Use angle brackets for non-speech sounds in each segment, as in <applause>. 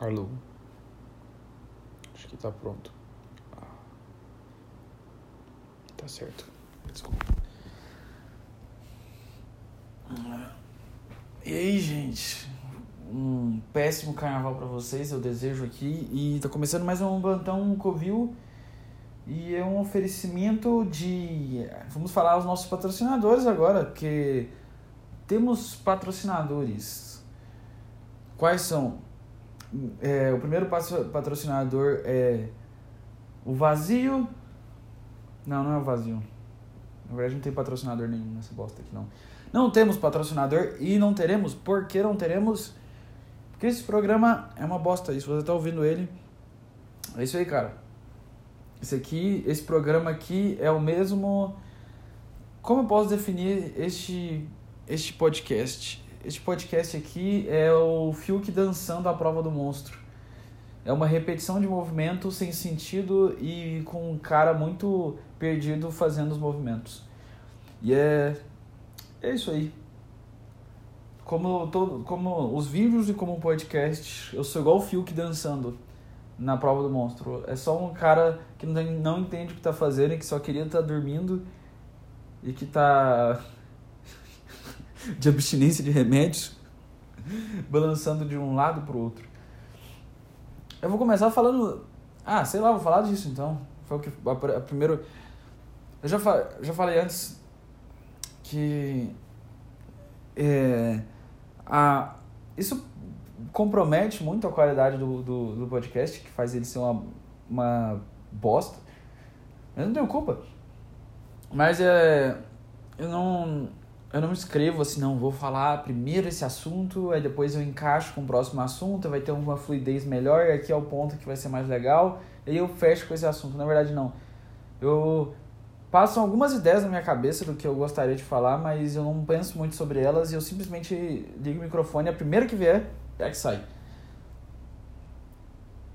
Alô? Acho que tá pronto. Ah. Tá certo. Desculpa. E aí, gente? Um péssimo carnaval para vocês, eu desejo aqui. E tá começando mais um Bantão Covil. E é um oferecimento de. Vamos falar os nossos patrocinadores agora, porque temos patrocinadores. Quais são? É, o primeiro patrocinador é o Vazio. Não, não é o Vazio. Na verdade, não tem patrocinador nenhum nessa bosta aqui, não. Não temos patrocinador e não teremos. Por que não teremos? Porque esse programa é uma bosta. Se você tá ouvindo ele, é isso aí, cara. Esse aqui, esse programa aqui é o mesmo. Como eu posso definir este, este podcast? Este podcast aqui é o Fiuk dançando a prova do monstro. É uma repetição de movimento sem sentido e com um cara muito perdido fazendo os movimentos. E é, é isso aí. Como, todo, como os vídeos e como o podcast, eu sou igual o Fiuk dançando na prova do monstro. É só um cara que não, não entende o que está fazendo e que só queria estar tá dormindo e que está <laughs> de abstinência de remédios, balançando de um lado para o outro. Eu vou começar falando. Ah, sei lá, vou falar disso então. Foi o que. A, a primeiro. Eu já, já falei antes que. É, a, isso compromete muito a qualidade do, do, do podcast, que faz ele ser uma, uma bosta. Eu não tenho culpa. Mas é. Eu não eu não escrevo assim, não, vou falar primeiro esse assunto, aí depois eu encaixo com o próximo assunto, vai ter uma fluidez melhor, e aqui é o ponto que vai ser mais legal, e eu fecho com esse assunto. Na verdade, não. Eu passo algumas ideias na minha cabeça do que eu gostaria de falar, mas eu não penso muito sobre elas e eu simplesmente ligo o microfone, a primeira que vier é que sai.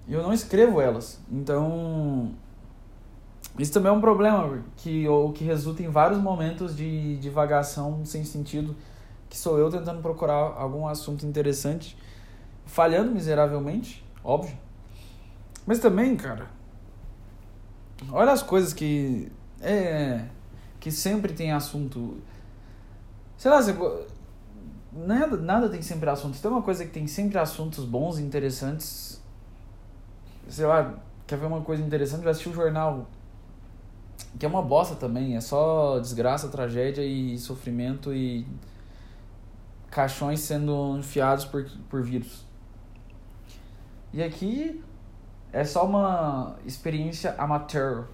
E eu não escrevo elas. Então, isso também é um problema, que, ou, que resulta em vários momentos de divagação sem sentido, que sou eu tentando procurar algum assunto interessante, falhando miseravelmente, óbvio. Mas também, cara, olha as coisas que. É. que sempre tem assunto. Sei lá, você, nada, nada tem sempre assunto. Se tem uma coisa que tem sempre assuntos bons interessantes. Sei lá, quer ver uma coisa interessante? Vai assistir o jornal que é uma bosta também, é só desgraça, tragédia e sofrimento e caixões sendo enfiados por, por vírus. E aqui é só uma experiência amateur.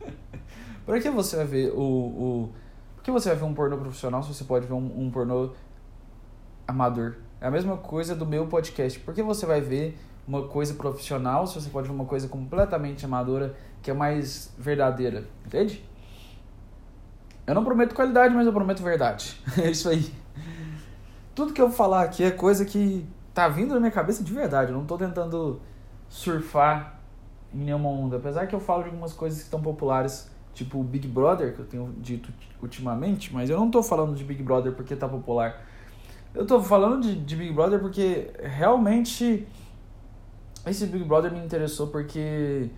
<laughs> Por que você vai ver o, o. Por que você vai ver um pornô profissional se você pode ver um, um pornô amador? É a mesma coisa do meu podcast. Por que você vai ver uma coisa profissional, se você pode ver uma coisa completamente amadora, que é mais verdadeira, entende? Eu não prometo qualidade, mas eu prometo verdade. <laughs> é isso aí. Tudo que eu falar aqui é coisa que tá vindo na minha cabeça de verdade. Eu não tô tentando surfar em nenhuma onda. Apesar que eu falo de algumas coisas que estão populares, tipo o Big Brother, que eu tenho dito ultimamente, mas eu não tô falando de Big Brother porque tá popular. Eu tô falando de, de Big Brother porque realmente esse Big Brother me interessou porque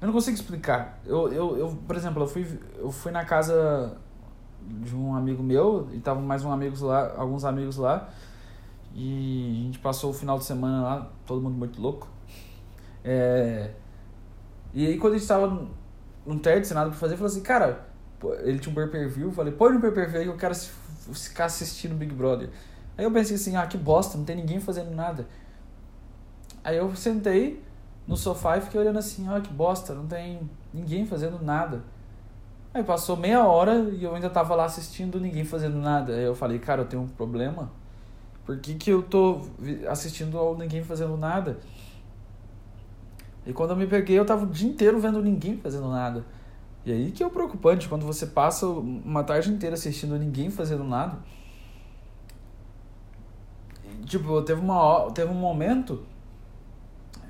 eu não consigo explicar. Eu, eu, eu por exemplo, eu fui, eu fui na casa de um amigo meu e tava mais um amigos lá, alguns amigos lá. E a gente passou o final de semana lá, todo mundo muito louco. É, e aí quando a gente tava num TED, sem nada pra fazer, eu falei assim, cara, ele tinha um pay per view, falei, põe no pay per view aí que eu quero ficar assistindo Big Brother. Aí eu pensei assim, ah, que bosta, não tem ninguém fazendo nada. Aí eu sentei no sofá e fiquei olhando assim, olha que bosta, não tem ninguém fazendo nada. Aí passou meia hora e eu ainda tava lá assistindo ninguém fazendo nada. Aí eu falei, cara, eu tenho um problema. Por que, que eu tô assistindo ao ninguém fazendo nada? E quando eu me peguei, eu tava o dia inteiro vendo ninguém fazendo nada. E aí que é o preocupante, quando você passa uma tarde inteira assistindo ninguém fazendo nada. Tipo, teve, uma, teve um momento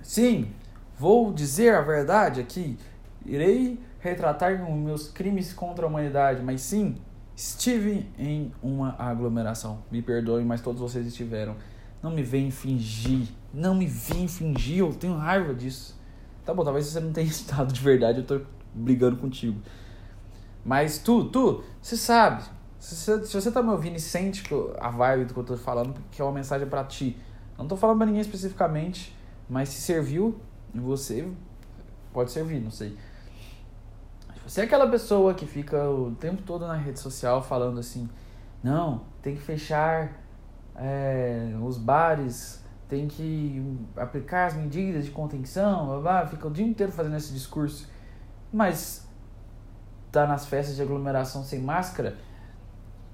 Sim, vou dizer a verdade aqui. Irei retratar meus crimes contra a humanidade, mas sim, estive em uma aglomeração. Me perdoem, mas todos vocês estiveram. Não me vem fingir. Não me vem fingir. Eu tenho raiva disso. Tá bom, talvez você não tenha <laughs> estado de verdade. Eu tô brigando contigo. Mas tu, tu, você sabe. Se você, se você tá me ouvindo e sente a vibe do que eu tô falando, que é uma mensagem para ti. Não tô falando pra ninguém especificamente, mas se serviu em você, pode servir, não sei. Você é aquela pessoa que fica o tempo todo na rede social falando assim, não, tem que fechar é, os bares, tem que aplicar as medidas de contenção, blá, blá, fica o dia inteiro fazendo esse discurso. Mas tá nas festas de aglomeração sem máscara,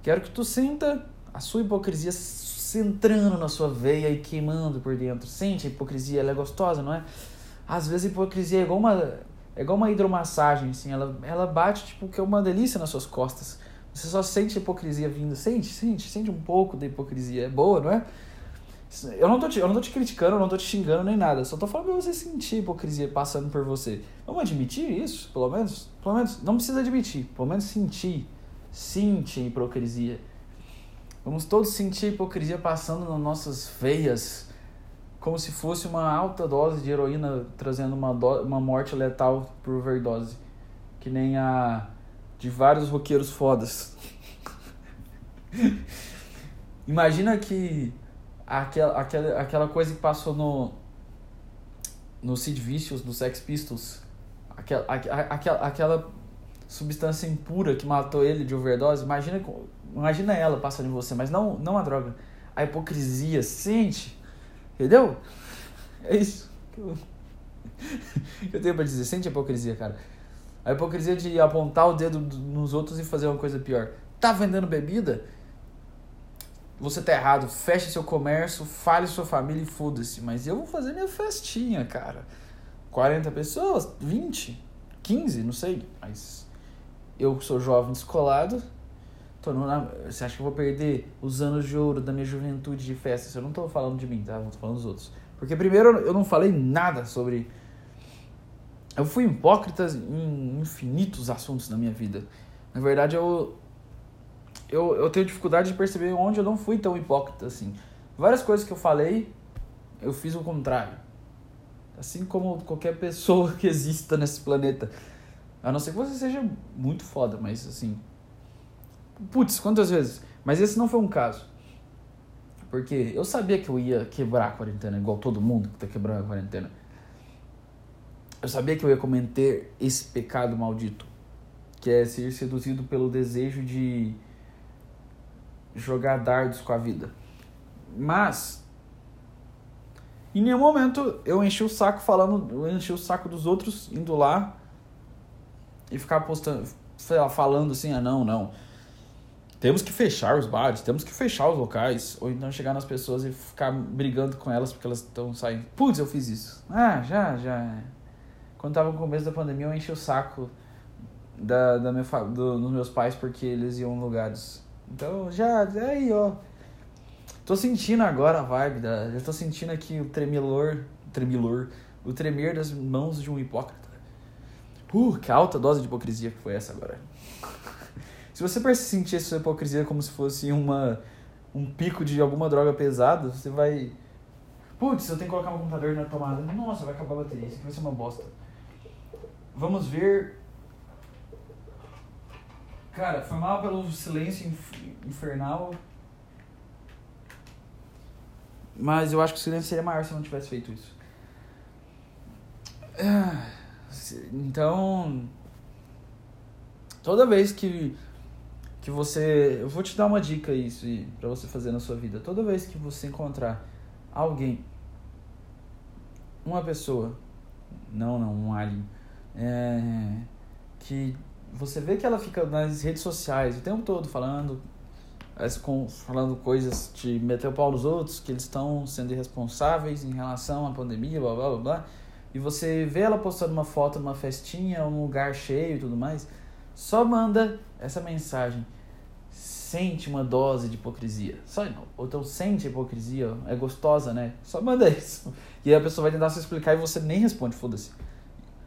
quero que tu sinta a sua hipocrisia entrando na sua veia e queimando por dentro. Sente a hipocrisia, ela é gostosa, não é? Às vezes a hipocrisia é igual uma, é igual uma hidromassagem, assim, ela, ela bate, tipo, que é uma delícia nas suas costas. Você só sente a hipocrisia vindo. Sente, sente, sente um pouco da hipocrisia. É boa, não é? Eu não, tô te, eu não tô te criticando, eu não tô te xingando nem nada. Só tô falando pra você sentir a hipocrisia passando por você. Vamos admitir isso, pelo menos? Pelo menos, não precisa admitir. Pelo menos sentir. Sente a hipocrisia. Vamos todos sentir a hipocrisia passando nas nossas veias. Como se fosse uma alta dose de heroína trazendo uma, do, uma morte letal por overdose. Que nem a de vários roqueiros fodas. <laughs> Imagina que aquela, aquela, aquela coisa que passou no no Sid Vicious, do Sex Pistols, aquela, aquela, aquela substância impura que matou ele de overdose, imagina, imagina ela passando em você, mas não, não a droga. A hipocrisia, sente, entendeu? É isso que eu, <laughs> eu tenho pra dizer, sente a hipocrisia, cara. A hipocrisia de apontar o dedo nos outros e fazer uma coisa pior. Tá vendendo bebida? Você tá errado. Feche seu comércio, fale sua família e foda-se. Mas eu vou fazer minha festinha, cara. 40 pessoas? 20? 15? Não sei. Mas eu sou jovem descolado. Tô no, você acha que eu vou perder os anos de ouro da minha juventude de festas? Eu não tô falando de mim, tá? Eu tô falando dos outros. Porque primeiro eu não falei nada sobre eu fui hipócrita em infinitos assuntos na minha vida. Na verdade, eu, eu, eu tenho dificuldade de perceber onde eu não fui tão hipócrita assim. Várias coisas que eu falei, eu fiz o contrário. Assim como qualquer pessoa <laughs> que exista nesse planeta. A não ser que você seja muito foda, mas assim. Putz, quantas vezes? Mas esse não foi um caso. Porque eu sabia que eu ia quebrar a quarentena, igual todo mundo que tá quebrando a quarentena. Eu sabia que eu ia cometer esse pecado maldito, que é ser seduzido pelo desejo de jogar dardos com a vida. Mas em nenhum momento eu enchi o saco falando, eu enchi o saco dos outros indo lá e ficar postando, falando assim, ah não, não. Temos que fechar os bares, temos que fechar os locais, ou então chegar nas pessoas e ficar brigando com elas porque elas estão saindo. Putz, eu fiz isso. Ah, já, já. Quando tava no começo da pandemia, eu enchi o saco da, da minha, do, dos meus pais porque eles iam em lugares. Então, já, aí, ó. Tô sentindo agora a vibe, da, já tô sentindo aqui o tremilor, tremilor, o tremer das mãos de um hipócrita. Uh, que alta dose de hipocrisia que foi essa agora. se você sentir essa hipocrisia como se fosse uma, um pico de alguma droga pesada, você vai. Putz, eu tenho que colocar meu computador na tomada. Nossa, vai acabar a bateria, isso aqui vai ser uma bosta. Vamos ver. Cara, foi mal pelo silêncio infernal. Mas eu acho que o silêncio seria maior se eu não tivesse feito isso. Ah, então. Toda vez que, que você. Eu vou te dar uma dica isso para você fazer na sua vida. Toda vez que você encontrar alguém, uma pessoa, não, não, um alien é, que você vê que ela fica nas redes sociais o tempo todo falando falando coisas de meter o pau nos outros, que eles estão sendo irresponsáveis em relação à pandemia, blá blá blá blá. E você vê ela postando uma foto numa festinha, um lugar cheio e tudo mais, só manda essa mensagem. Sente uma dose de hipocrisia. Só, ou então sente a hipocrisia, é gostosa, né? Só manda <laughs> isso. E a pessoa vai tentar se explicar e você nem responde, foda-se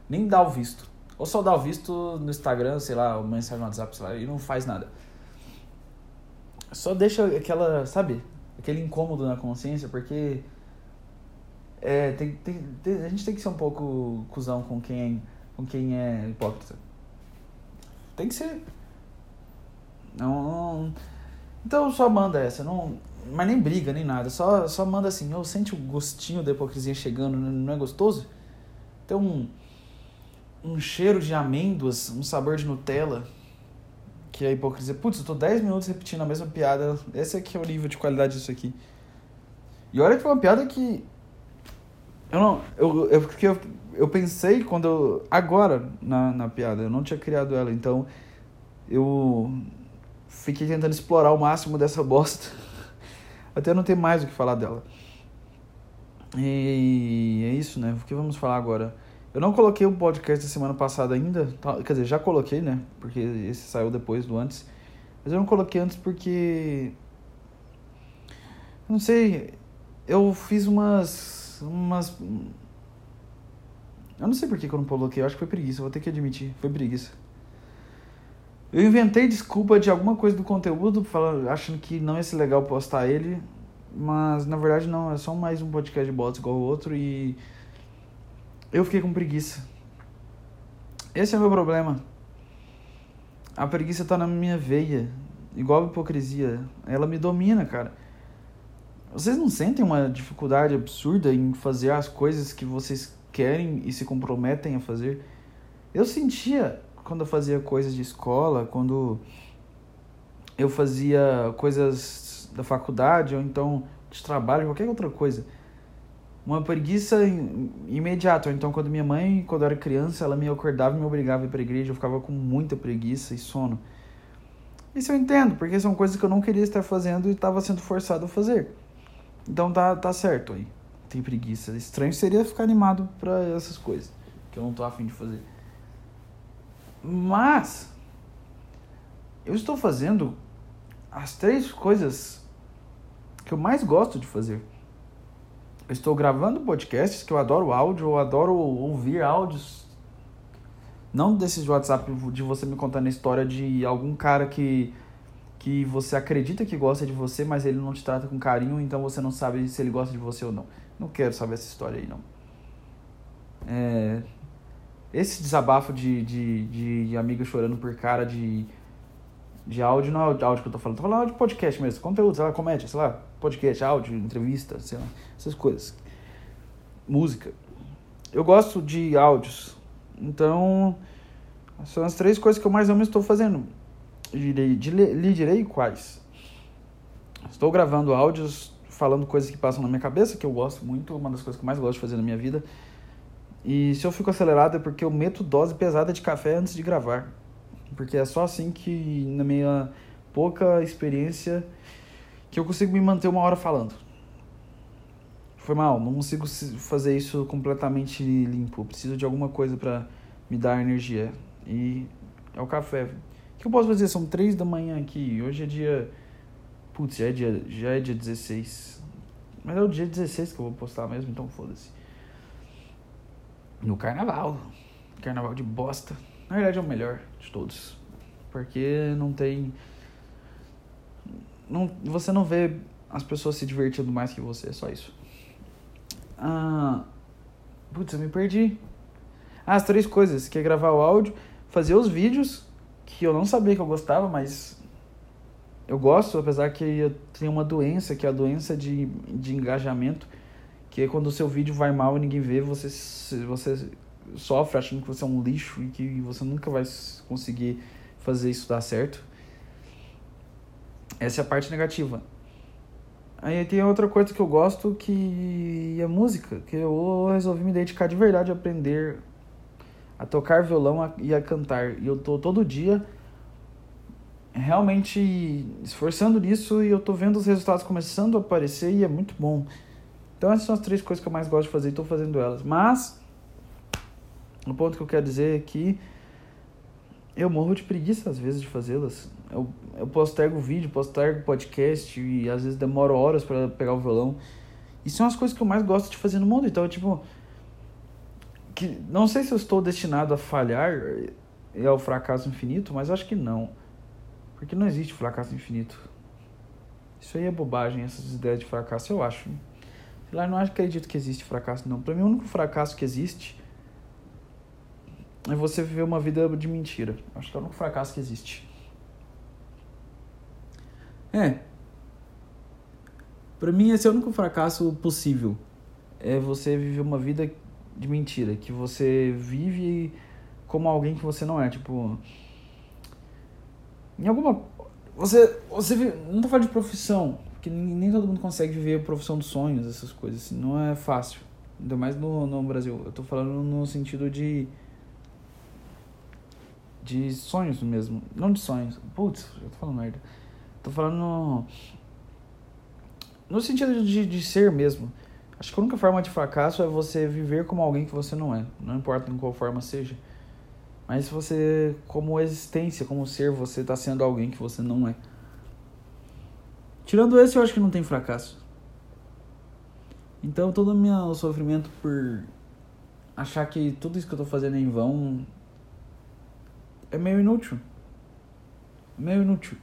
nem dá o visto. Ou só dá o visto no Instagram, sei lá, mensagem no WhatsApp, sei lá, e não faz nada. Só deixa aquela, sabe? aquele incômodo na consciência, porque é, tem, tem, tem, a gente tem que ser um pouco cuzão com quem, com quem é hipócrita. Tem que ser. Não, não, então só manda essa, não, mas nem briga, nem nada. Só, só manda assim, eu sente o gostinho da hipocrisia chegando, não é gostoso? Tem um, um cheiro de amêndoas, um sabor de Nutella, que é a hipocrisia. Putz, eu tô 10 minutos repetindo a mesma piada. Esse aqui é o nível de qualidade disso aqui. E olha que foi uma piada que. Eu não. Eu, eu, porque eu, eu pensei quando eu. Agora na, na piada, eu não tinha criado ela, então eu fiquei tentando explorar o máximo dessa <laughs> bosta. Até não ter mais o que falar dela. E é isso, né? O que vamos falar agora? Eu não coloquei o podcast da semana passada ainda. Quer dizer, já coloquei, né? Porque esse saiu depois do antes. Mas eu não coloquei antes porque. Não sei. Eu fiz umas. Umas. Eu não sei por que eu não coloquei. Eu acho que foi preguiça. Vou ter que admitir. Foi preguiça. Eu inventei desculpa de alguma coisa do conteúdo, falando, achando que não ia ser legal postar ele, mas na verdade não, é só mais um podcast de bots igual o outro e eu fiquei com preguiça. Esse é o meu problema. A preguiça tá na minha veia, igual a hipocrisia. Ela me domina, cara. Vocês não sentem uma dificuldade absurda em fazer as coisas que vocês querem e se comprometem a fazer? Eu sentia quando eu fazia coisas de escola, quando eu fazia coisas da faculdade ou então de trabalho, qualquer outra coisa. Uma preguiça imediata. Então, quando minha mãe, quando eu era criança, ela me acordava e me obrigava a ir para a igreja, eu ficava com muita preguiça e sono. Isso eu entendo, porque são coisas que eu não queria estar fazendo e estava sendo forçado a fazer. Então tá, tá certo aí. Tem preguiça. Estranho seria ficar animado para essas coisas que eu não tô afim de fazer. Mas eu estou fazendo as três coisas que eu mais gosto de fazer. Eu estou gravando podcasts que eu adoro áudio, eu adoro ouvir áudios. Não desses de WhatsApp de você me contando a história de algum cara que que você acredita que gosta de você, mas ele não te trata com carinho, então você não sabe se ele gosta de você ou não. Não quero saber essa história aí, não. É, esse desabafo de, de, de amiga chorando por cara de, de áudio não é áudio que eu tô falando, tô falando de podcast mesmo, conteúdo, sei lá, comédia, sei lá, podcast, áudio, entrevista, sei lá, essas coisas. Música. Eu gosto de áudios, então são as três coisas que eu mais amo estou fazendo. Lhe direi quais. Estou gravando áudios falando coisas que passam na minha cabeça, que eu gosto muito, uma das coisas que eu mais gosto de fazer na minha vida e se eu fico acelerado é porque eu meto dose pesada de café antes de gravar. Porque é só assim que, na minha pouca experiência, que eu consigo me manter uma hora falando. Foi mal, não consigo fazer isso completamente limpo. preciso de alguma coisa para me dar energia. E é o café. Que eu posso fazer? São três da manhã aqui. Hoje é dia. Putz, já é dia, já é dia 16. Mas é o dia 16 que eu vou postar mesmo, então foda-se no carnaval. Carnaval de bosta. Na verdade é o melhor de todos. Porque não tem. Não, você não vê as pessoas se divertindo mais que você, é só isso. Ah, putz, eu me perdi. Ah, as três coisas, que é gravar o áudio, fazer os vídeos, que eu não sabia que eu gostava, mas eu gosto, apesar que eu tenho uma doença, que é a doença de, de engajamento que é quando o seu vídeo vai mal e ninguém vê, você, você sofre achando que você é um lixo e que você nunca vai conseguir fazer isso dar certo. Essa é a parte negativa. Aí tem outra coisa que eu gosto que é música, que eu resolvi me dedicar de verdade a aprender a tocar violão e a cantar. E eu tô todo dia realmente esforçando nisso e eu tô vendo os resultados começando a aparecer e é muito bom. Então essas são as três coisas que eu mais gosto de fazer e estou fazendo elas. Mas o ponto que eu quero dizer é que eu morro de preguiça às vezes de fazê-las. Eu, eu postergo vídeo, postergo podcast e às vezes demoro horas para pegar o violão. E são as coisas que eu mais gosto de fazer no mundo. Então, tipo, que não sei se eu estou destinado a falhar e ao fracasso infinito, mas acho que não. Porque não existe fracasso infinito. Isso aí é bobagem, essas ideias de fracasso, eu acho. Sei lá, não acredito que existe fracasso, não. Pra mim, o único fracasso que existe é você viver uma vida de mentira. Acho que é o único fracasso que existe. É. Pra mim, esse é o único fracasso possível. É você viver uma vida de mentira. Que você vive como alguém que você não é. Tipo. Em alguma. Você. você vive, não tô falando de profissão. Porque nem todo mundo consegue viver a profissão dos sonhos, essas coisas. Assim, não é fácil. Ainda mais no, no Brasil. Eu tô falando no sentido de. De sonhos mesmo. Não de sonhos. Putz, eu tô falando merda. Tô falando no. No sentido de, de ser mesmo. Acho que a única forma de fracasso é você viver como alguém que você não é. Não importa em qual forma seja. Mas você, como existência, como ser, você está sendo alguém que você não é. Tirando esse, eu acho que não tem fracasso. Então, todo o meu sofrimento por achar que tudo isso que eu tô fazendo é em vão é meio inútil. Meio inútil.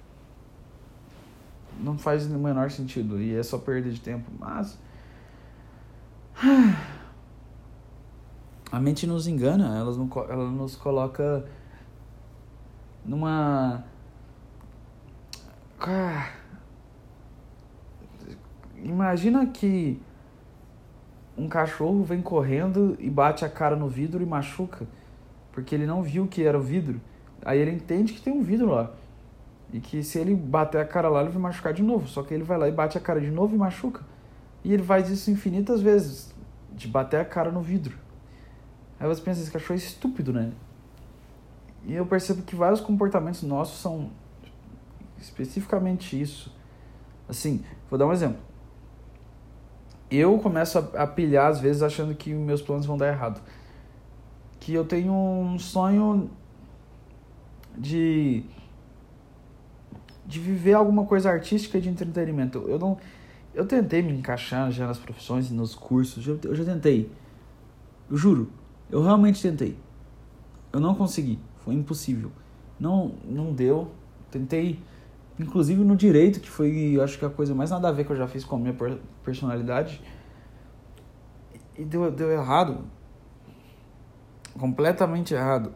Não faz o menor sentido e é só perda de tempo. Mas. <sighs> A mente nos engana, ela, não, ela nos coloca numa. <sighs> Imagina que um cachorro vem correndo e bate a cara no vidro e machuca, porque ele não viu que era o vidro. Aí ele entende que tem um vidro lá. E que se ele bater a cara lá, ele vai machucar de novo. Só que ele vai lá e bate a cara de novo e machuca. E ele faz isso infinitas vezes, de bater a cara no vidro. Aí você pensa, esse cachorro é estúpido, né? E eu percebo que vários comportamentos nossos são especificamente isso. Assim, vou dar um exemplo. Eu começo a, a pilhar às vezes achando que meus planos vão dar errado. Que eu tenho um sonho de de viver alguma coisa artística de entretenimento. Eu não eu tentei me encaixar já nas profissões e nos cursos, eu, já tentei. Eu juro, eu realmente tentei. Eu não consegui, foi impossível. Não não deu. Tentei inclusive no direito, que foi, acho que a coisa mais nada a ver que eu já fiz com a minha personalidade. E deu, deu errado. Completamente errado.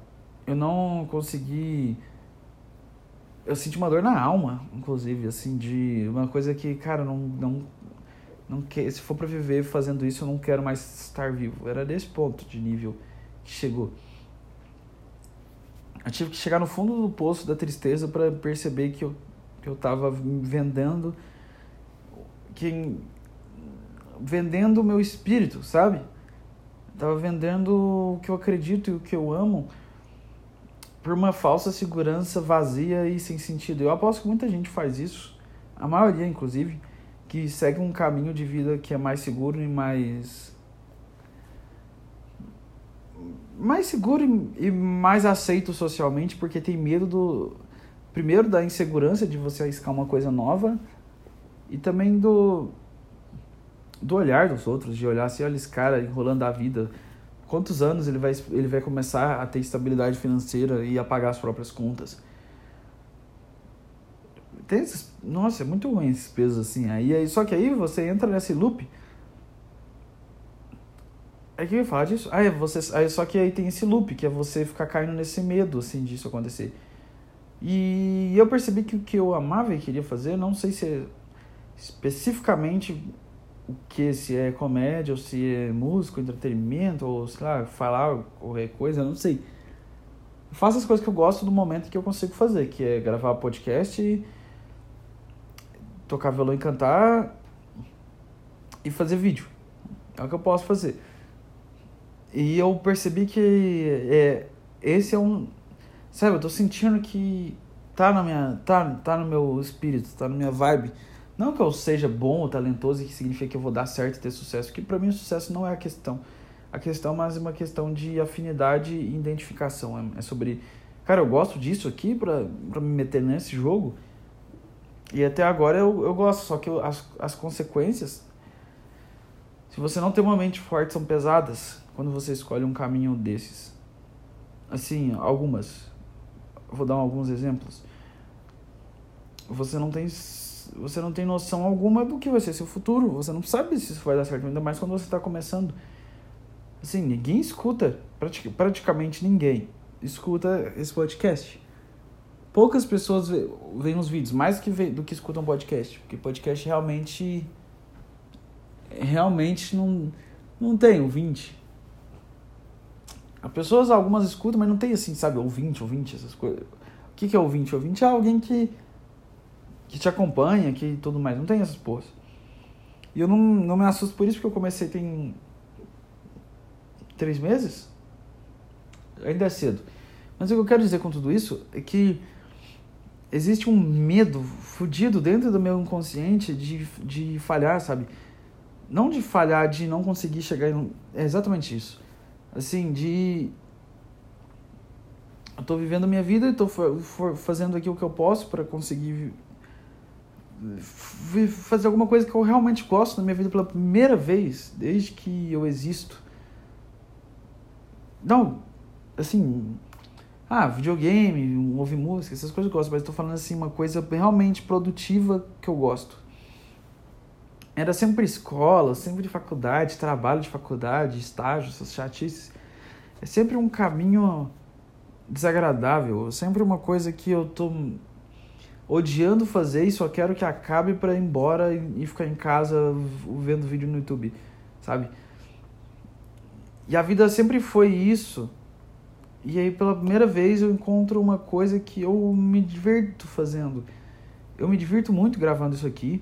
Eu não consegui eu senti uma dor na alma, inclusive, assim, de uma coisa que, cara, não, não, não que, se for para viver fazendo isso, eu não quero mais estar vivo. Era desse ponto de nível que chegou. Eu tive que chegar no fundo do poço da tristeza para perceber que eu, que eu tava vendendo que vendendo o meu espírito, sabe? Tava vendendo o que eu acredito e o que eu amo por uma falsa segurança vazia e sem sentido. Eu aposto que muita gente faz isso, a maioria inclusive, que segue um caminho de vida que é mais seguro e mais mais seguro e mais aceito socialmente, porque tem medo do primeiro da insegurança de você arriscar uma coisa nova e também do do olhar dos outros, de olhar assim, olha esse cara enrolando a vida, quantos anos ele vai, ele vai começar a ter estabilidade financeira e a pagar as próprias contas. Tem esses, nossa, é muito ruim esses pesos assim. Aí, aí, só que aí você entra nesse loop. É que eu ia falar disso. Aí, você, aí, só que aí tem esse loop, que é você ficar caindo nesse medo assim, disso acontecer. E eu percebi que o que eu amava e queria fazer, não sei se é especificamente que, se é comédia, ou se é música, entretenimento, ou sei lá, falar qualquer coisa, não sei. Eu faço as coisas que eu gosto do momento que eu consigo fazer, que é gravar podcast, tocar violão e cantar e fazer vídeo. É o que eu posso fazer. E eu percebi que é, esse é um. Sabe, eu tô sentindo que tá na minha. tá, tá no meu espírito, tá na minha vibe não que eu seja bom ou talentoso e que significa que eu vou dar certo e ter sucesso, porque para mim o sucesso não é a questão. A questão é mais uma questão de afinidade e identificação. É, é sobre, cara, eu gosto disso aqui para me meter nesse jogo. E até agora eu, eu gosto, só que as, as consequências, se você não tem uma mente forte, são pesadas quando você escolhe um caminho desses. Assim, algumas. Vou dar alguns exemplos. Você não tem você não tem noção alguma do que vai ser seu futuro. Você não sabe se isso vai dar certo, ainda mais quando você está começando. Assim, ninguém escuta, praticamente ninguém escuta esse podcast. Poucas pessoas veem os vídeos, mais que, vê, do que escutam podcast. Porque podcast realmente. Realmente não, não tem ouvinte. As pessoas, algumas escutam, mas não tem assim, sabe, ouvinte, ouvinte, essas coisas. O que, que é ouvinte? Ouvinte é alguém que que te acompanha, que tudo mais. Não tem essas porras. E eu não, não me assusto por isso, porque eu comecei tem três meses. Ainda é cedo. Mas o que eu quero dizer com tudo isso é que existe um medo fudido dentro do meu inconsciente de, de falhar, sabe? Não de falhar, de não conseguir chegar em... É exatamente isso. Assim, de... Eu tô vivendo a minha vida e tô fazendo aqui o que eu posso para conseguir fazer alguma coisa que eu realmente gosto na minha vida pela primeira vez, desde que eu existo. Não, assim, ah, videogame, ouvir música, essas coisas eu gosto, mas estou falando assim, uma coisa realmente produtiva que eu gosto. Era sempre escola, sempre de faculdade, trabalho de faculdade, estágio, essas chatices. É sempre um caminho desagradável, sempre uma coisa que eu tô odiando fazer e só quero que acabe para ir embora e ficar em casa vendo vídeo no YouTube, sabe? E a vida sempre foi isso. E aí pela primeira vez eu encontro uma coisa que eu me divirto fazendo. Eu me divirto muito gravando isso aqui.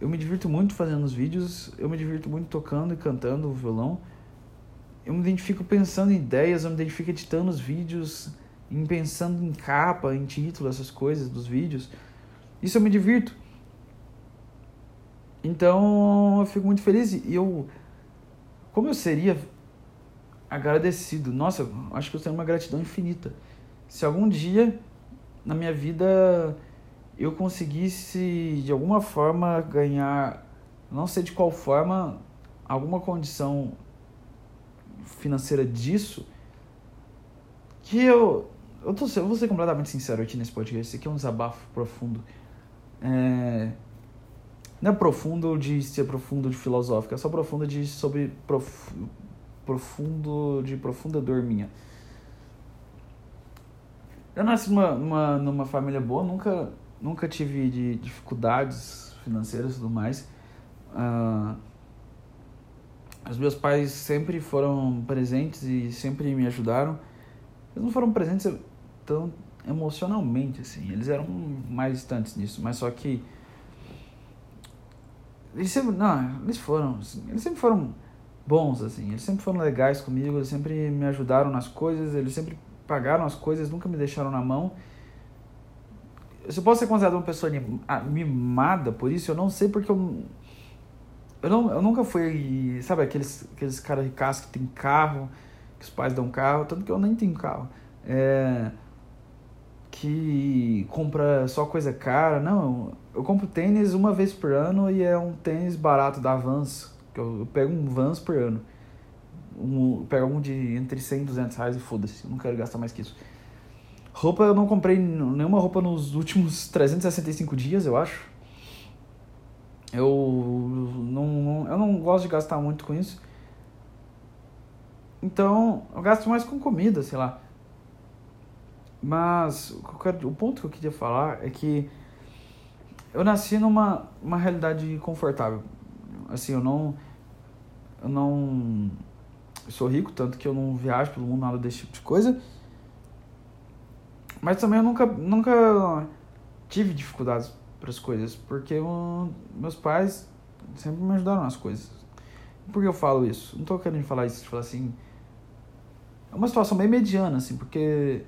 Eu me divirto muito fazendo os vídeos, eu me divirto muito tocando e cantando o violão. Eu me identifico pensando em ideias, eu me identifico editando os vídeos, em pensando em capa, em título, essas coisas dos vídeos. Isso eu me divirto. Então eu fico muito feliz e eu. Como eu seria agradecido? Nossa, acho que eu tenho uma gratidão infinita. Se algum dia na minha vida eu conseguisse de alguma forma ganhar, não sei de qual forma, alguma condição financeira disso, que eu eu, tô, eu vou ser completamente sincero aqui nesse podcast. Esse aqui é um desabafo profundo. É, não é profundo de ser profundo de filosófico, é só profundo de sobre prof, profundo de profunda dor minha. Eu nasci numa, numa, numa família boa, nunca, nunca tive de dificuldades financeiras e tudo mais. Uh, os meus pais sempre foram presentes e sempre me ajudaram. Eles não foram presentes tão emocionalmente, assim. Eles eram mais distantes nisso, mas só que. Eles sempre. Não, eles foram. Assim, eles sempre foram bons, assim. Eles sempre foram legais comigo, eles sempre me ajudaram nas coisas, eles sempre pagaram as coisas, nunca me deixaram na mão. Se eu posso ser considerado uma pessoa mimada por isso, eu não sei porque eu. Eu, não, eu nunca fui, sabe, aqueles, aqueles caras ricaços que tem carro, que os pais dão carro, tanto que eu nem tenho carro. É, que compra só coisa cara. Não, eu compro tênis uma vez por ano e é um tênis barato da Vans. Eu, eu pego um Vans por ano. Um, pego um de entre 100 e 200 reais e foda-se. Não quero gastar mais que isso. Roupa, eu não comprei nenhuma roupa nos últimos 365 dias, eu acho. Eu não, eu não gosto de gastar muito com isso. Então, eu gasto mais com comida, sei lá. Mas o ponto que eu queria falar é que eu nasci numa uma realidade confortável. Assim, eu não eu não sou rico, tanto que eu não viajo pelo mundo nada desse tipo de coisa. Mas também eu nunca nunca tive dificuldades para as coisas, porque eu, meus pais sempre me ajudaram nas coisas. Por que eu falo isso? Não estou querendo falar isso, falar assim, é uma situação bem mediana assim, porque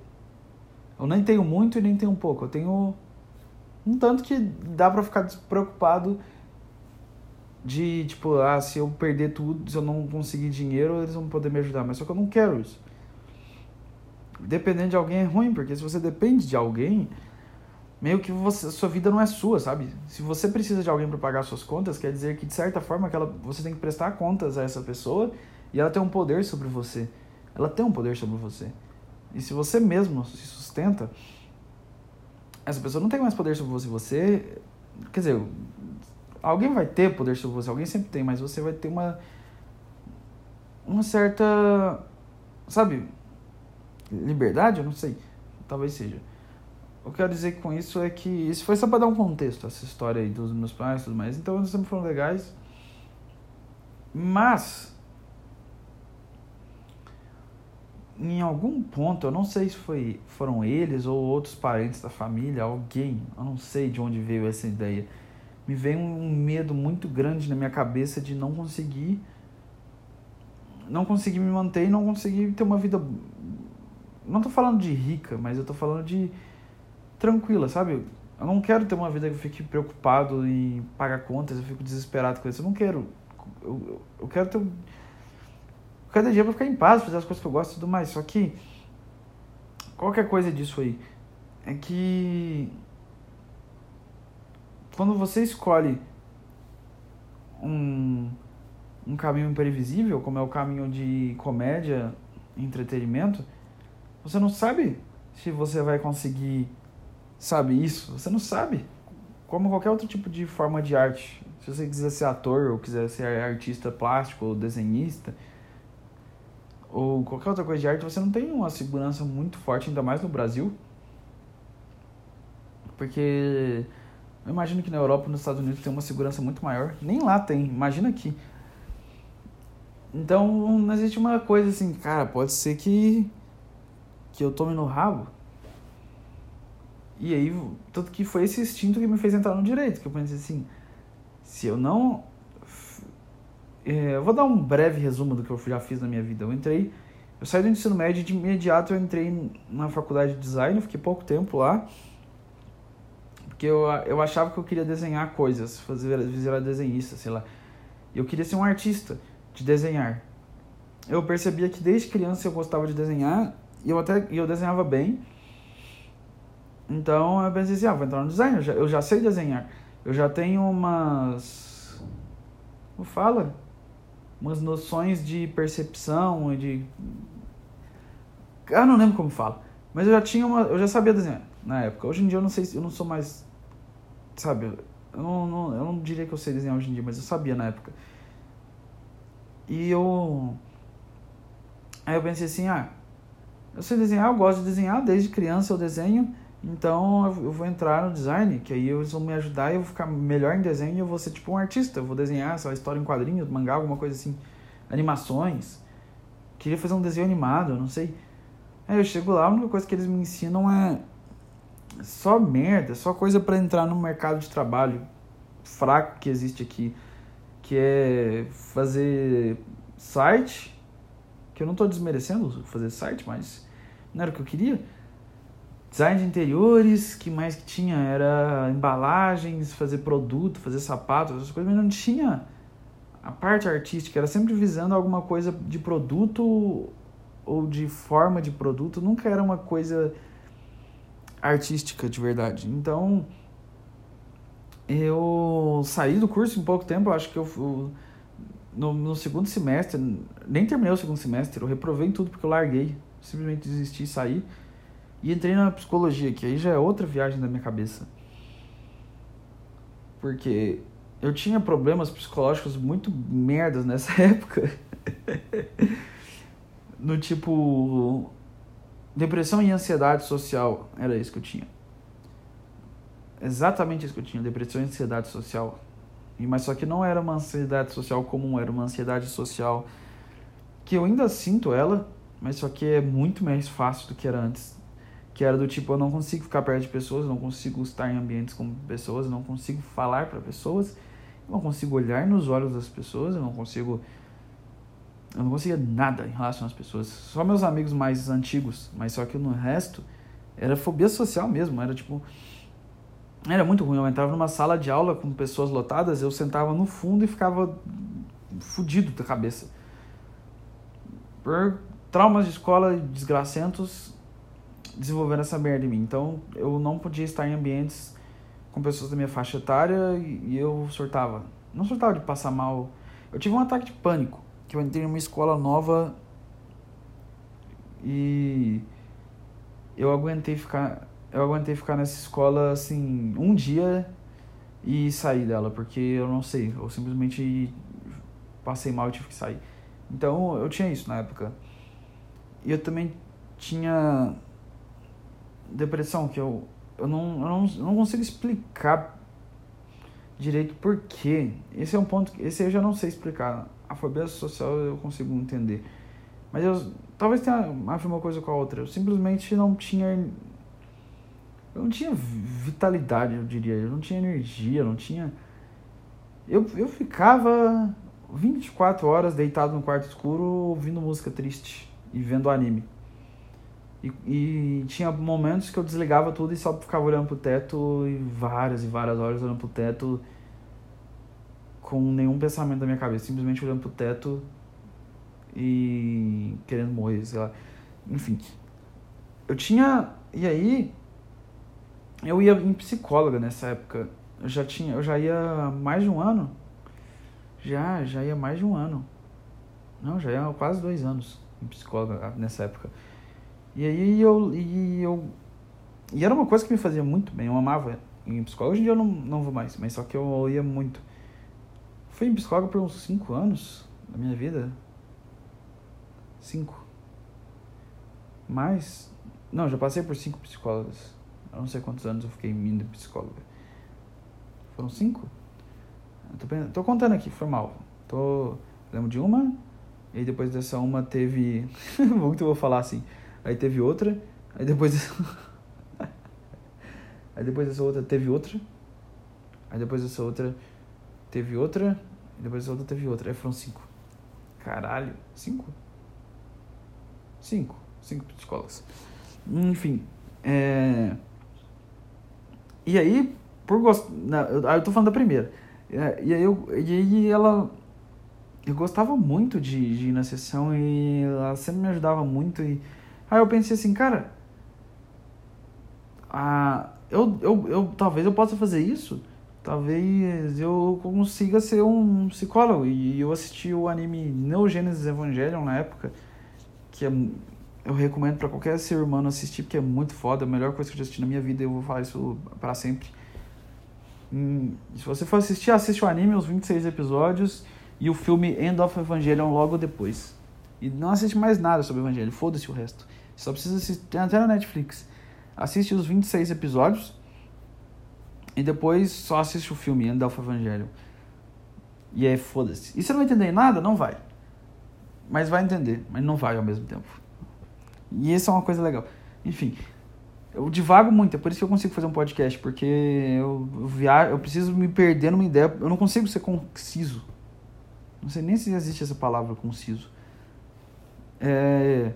eu nem tenho muito e nem tenho pouco. Eu tenho um tanto que dá para ficar despreocupado de, tipo, ah, se eu perder tudo, se eu não conseguir dinheiro, eles vão poder me ajudar. Mas só que eu não quero isso. Dependendo de alguém é ruim, porque se você depende de alguém, meio que você, sua vida não é sua, sabe? Se você precisa de alguém para pagar suas contas, quer dizer que de certa forma que ela, você tem que prestar contas a essa pessoa e ela tem um poder sobre você. Ela tem um poder sobre você. E se você mesmo se sustenta, essa pessoa não tem mais poder sobre você. Você Quer dizer, alguém vai ter poder sobre você, alguém sempre tem, mas você vai ter uma. Uma certa. Sabe? Liberdade? Eu não sei. Talvez seja. O que eu quero dizer com isso é que. Isso foi só pra dar um contexto, essa história aí dos meus pais e tudo mais. Então eles sempre foram legais. Mas. Em algum ponto, eu não sei se foi, foram eles ou outros parentes da família, alguém, eu não sei de onde veio essa ideia. Me veio um medo muito grande na minha cabeça de não conseguir não conseguir me manter e não conseguir ter uma vida não tô falando de rica, mas eu tô falando de tranquila, sabe? Eu não quero ter uma vida que eu fique preocupado em pagar contas, eu fico desesperado com isso. Eu não quero. Eu, eu quero ter. Cada dia pra ficar em paz, fazer as coisas que eu gosto e tudo mais. Só que. Qualquer coisa disso aí. É que. Quando você escolhe um, um caminho imprevisível, como é o caminho de comédia, entretenimento, você não sabe se você vai conseguir sabe isso? Você não sabe. Como qualquer outro tipo de forma de arte. Se você quiser ser ator, ou quiser ser artista plástico, ou desenhista, ou qualquer outra coisa de arte, você não tem uma segurança muito forte, ainda mais no Brasil. Porque eu imagino que na Europa e nos Estados Unidos tem uma segurança muito maior. Nem lá tem, imagina aqui. Então não existe uma coisa assim, cara, pode ser que, que eu tome no rabo. E aí, tanto que foi esse instinto que me fez entrar no direito, que eu pensei assim, se eu não... É, eu vou dar um breve resumo do que eu já fiz na minha vida. Eu entrei, eu saí do ensino médio e de imediato eu entrei na faculdade de design, fiquei pouco tempo lá, porque eu, eu achava que eu queria desenhar coisas, fazer virar desenhista, sei lá. Eu queria ser um artista de desenhar. Eu percebia que desde criança eu gostava de desenhar e eu até eu desenhava bem. Então eu pensei assim, ah, vou entrar no design, eu já, eu já sei desenhar. Eu já tenho umas. Como fala? Umas noções de percepção, de. Eu não lembro como fala. Mas eu já tinha uma. Eu já sabia desenhar na época. Hoje em dia eu não sei eu não sou mais. Sabe? Eu não, não, eu não diria que eu sei desenhar hoje em dia, mas eu sabia na época. E eu. Aí eu pensei assim, ah, eu sei desenhar, eu gosto de desenhar, desde criança eu desenho. Então eu vou entrar no design, que aí eles vão me ajudar e eu vou ficar melhor em desenho e eu vou ser tipo um artista. Eu vou desenhar essa história em quadrinhos, mangá, alguma coisa assim. Animações. Queria fazer um desenho animado, não sei. Aí eu chego lá, a única coisa que eles me ensinam é só merda, só coisa para entrar no mercado de trabalho fraco que existe aqui. Que é fazer site, que eu não tô desmerecendo fazer site, mas não era o que eu queria Design de interiores, que mais que tinha? Era embalagens, fazer produto, fazer sapatos, essas coisas, mas não tinha a parte artística, era sempre visando alguma coisa de produto ou de forma de produto, nunca era uma coisa artística de verdade. Então, eu saí do curso em pouco tempo, acho que eu no, no segundo semestre, nem terminei o segundo semestre, eu reprovei tudo porque eu larguei, simplesmente desisti e saí. E entrei na psicologia, que aí já é outra viagem da minha cabeça. Porque eu tinha problemas psicológicos muito merdas nessa <laughs> época. no tipo. Depressão e ansiedade social. Era isso que eu tinha. Exatamente isso que eu tinha. Depressão e ansiedade social. Mas só que não era uma ansiedade social comum, era uma ansiedade social que eu ainda sinto ela, mas só que é muito mais fácil do que era antes que era do tipo eu não consigo ficar perto de pessoas, não consigo estar em ambientes com pessoas, não consigo falar para pessoas, não consigo olhar nos olhos das pessoas, eu não consigo eu não conseguia nada em relação às pessoas. Só meus amigos mais antigos, mas só que no resto era fobia social mesmo, era tipo era muito ruim. Eu entrava numa sala de aula com pessoas lotadas, eu sentava no fundo e ficava fudido da cabeça. Por traumas de escola desgracentos, desenvolvendo essa merda em mim. Então eu não podia estar em ambientes com pessoas da minha faixa etária e, eu surtava. Não surtava de passar mal. Eu tive um ataque de pânico, que eu entrei numa escola nova e eu aguentei ficar eu aguentei ficar nessa escola assim um dia e saí dela, porque eu não sei, eu simplesmente passei mal e tive que sair. Então eu tinha isso na época. E eu também tinha depressão, que eu, eu, não, eu, não, eu não consigo explicar direito por quê. Esse é um ponto, esse eu já não sei explicar. A fobia social eu consigo entender. Mas eu talvez tenha a ver uma coisa com a outra. Eu simplesmente não tinha eu não tinha vitalidade, eu diria. Eu não tinha energia, não tinha. Eu, eu ficava 24 horas deitado no quarto escuro ouvindo música triste e vendo anime. E, e tinha momentos que eu desligava tudo e só ficava olhando pro teto e várias e várias horas olhando pro teto com nenhum pensamento na minha cabeça, simplesmente olhando pro teto e querendo morrer, sei lá. Enfim. Eu tinha. E aí, eu ia em psicóloga nessa época. Eu já tinha, eu já ia mais de um ano. Já, já ia mais de um ano. Não, já ia quase dois anos em psicóloga nessa época. E aí eu, e eu. E era uma coisa que me fazia muito bem, eu amava em psicóloga. Hoje em dia eu não, não vou mais, mas só que eu ia muito. Fui em psicóloga por uns cinco anos da minha vida. Cinco. Mais. Não, já passei por cinco psicólogas. Eu não sei quantos anos eu fiquei indo psicóloga. Foram cinco? tô, tô, contando aqui, foi mal. Tô, lembro de uma, e depois dessa uma teve. <laughs> Muito vou falar assim. Aí teve outra, aí depois. <laughs> aí depois dessa outra teve outra. Aí depois dessa outra teve outra. E depois dessa outra teve outra. Aí foram cinco. Caralho, cinco? Cinco. Cinco psicólogos. Enfim. É. E aí, por gostar. Eu tô falando da primeira. É, e aí, eu, e aí ela. Eu gostava muito de, de ir na sessão e ela sempre me ajudava muito. E aí eu pensei assim, cara. Ah, eu, eu, eu, talvez eu possa fazer isso. Talvez eu consiga ser um psicólogo. E eu assisti o anime Neogênesis Evangelion na época, que é eu recomendo para qualquer ser humano assistir, porque é muito foda, a melhor coisa que eu já assisti na minha vida, eu vou falar isso para sempre. Hum, se você for assistir, assiste o anime, os 26 episódios, e o filme End of Evangelion logo depois. E não assiste mais nada sobre Evangelho, foda-se o resto. Só precisa assistir, tem até na Netflix. Assiste os 26 episódios, e depois só assiste o filme End of Evangelion. E é foda-se. E você não vai entender nada? Não vai. Mas vai entender, mas não vai ao mesmo tempo. E isso é uma coisa legal. Enfim, eu divago muito, é por isso que eu consigo fazer um podcast, porque eu, eu viajo, eu preciso me perder numa ideia, eu não consigo ser conciso. Não sei nem se existe essa palavra conciso. É...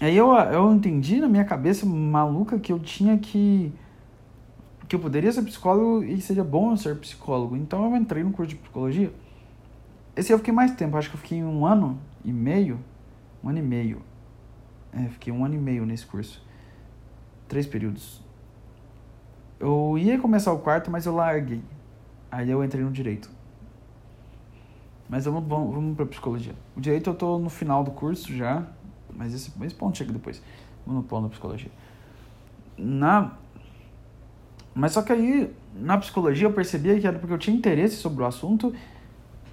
Aí eu, eu entendi na minha cabeça maluca que eu tinha que. que eu poderia ser psicólogo e seria bom eu ser psicólogo. Então eu entrei no curso de psicologia. Esse eu fiquei mais tempo, acho que eu fiquei um ano e meio um ano e meio. É, fiquei um ano e meio nesse curso. Três períodos. Eu ia começar o quarto, mas eu larguei. Aí eu entrei no direito. Mas vamos, vamos, vamos pra psicologia. O direito eu tô no final do curso já. Mas esse, esse ponto chega depois. No ponto da psicologia. Na. Mas só que aí, na psicologia, eu percebia que era porque eu tinha interesse sobre o assunto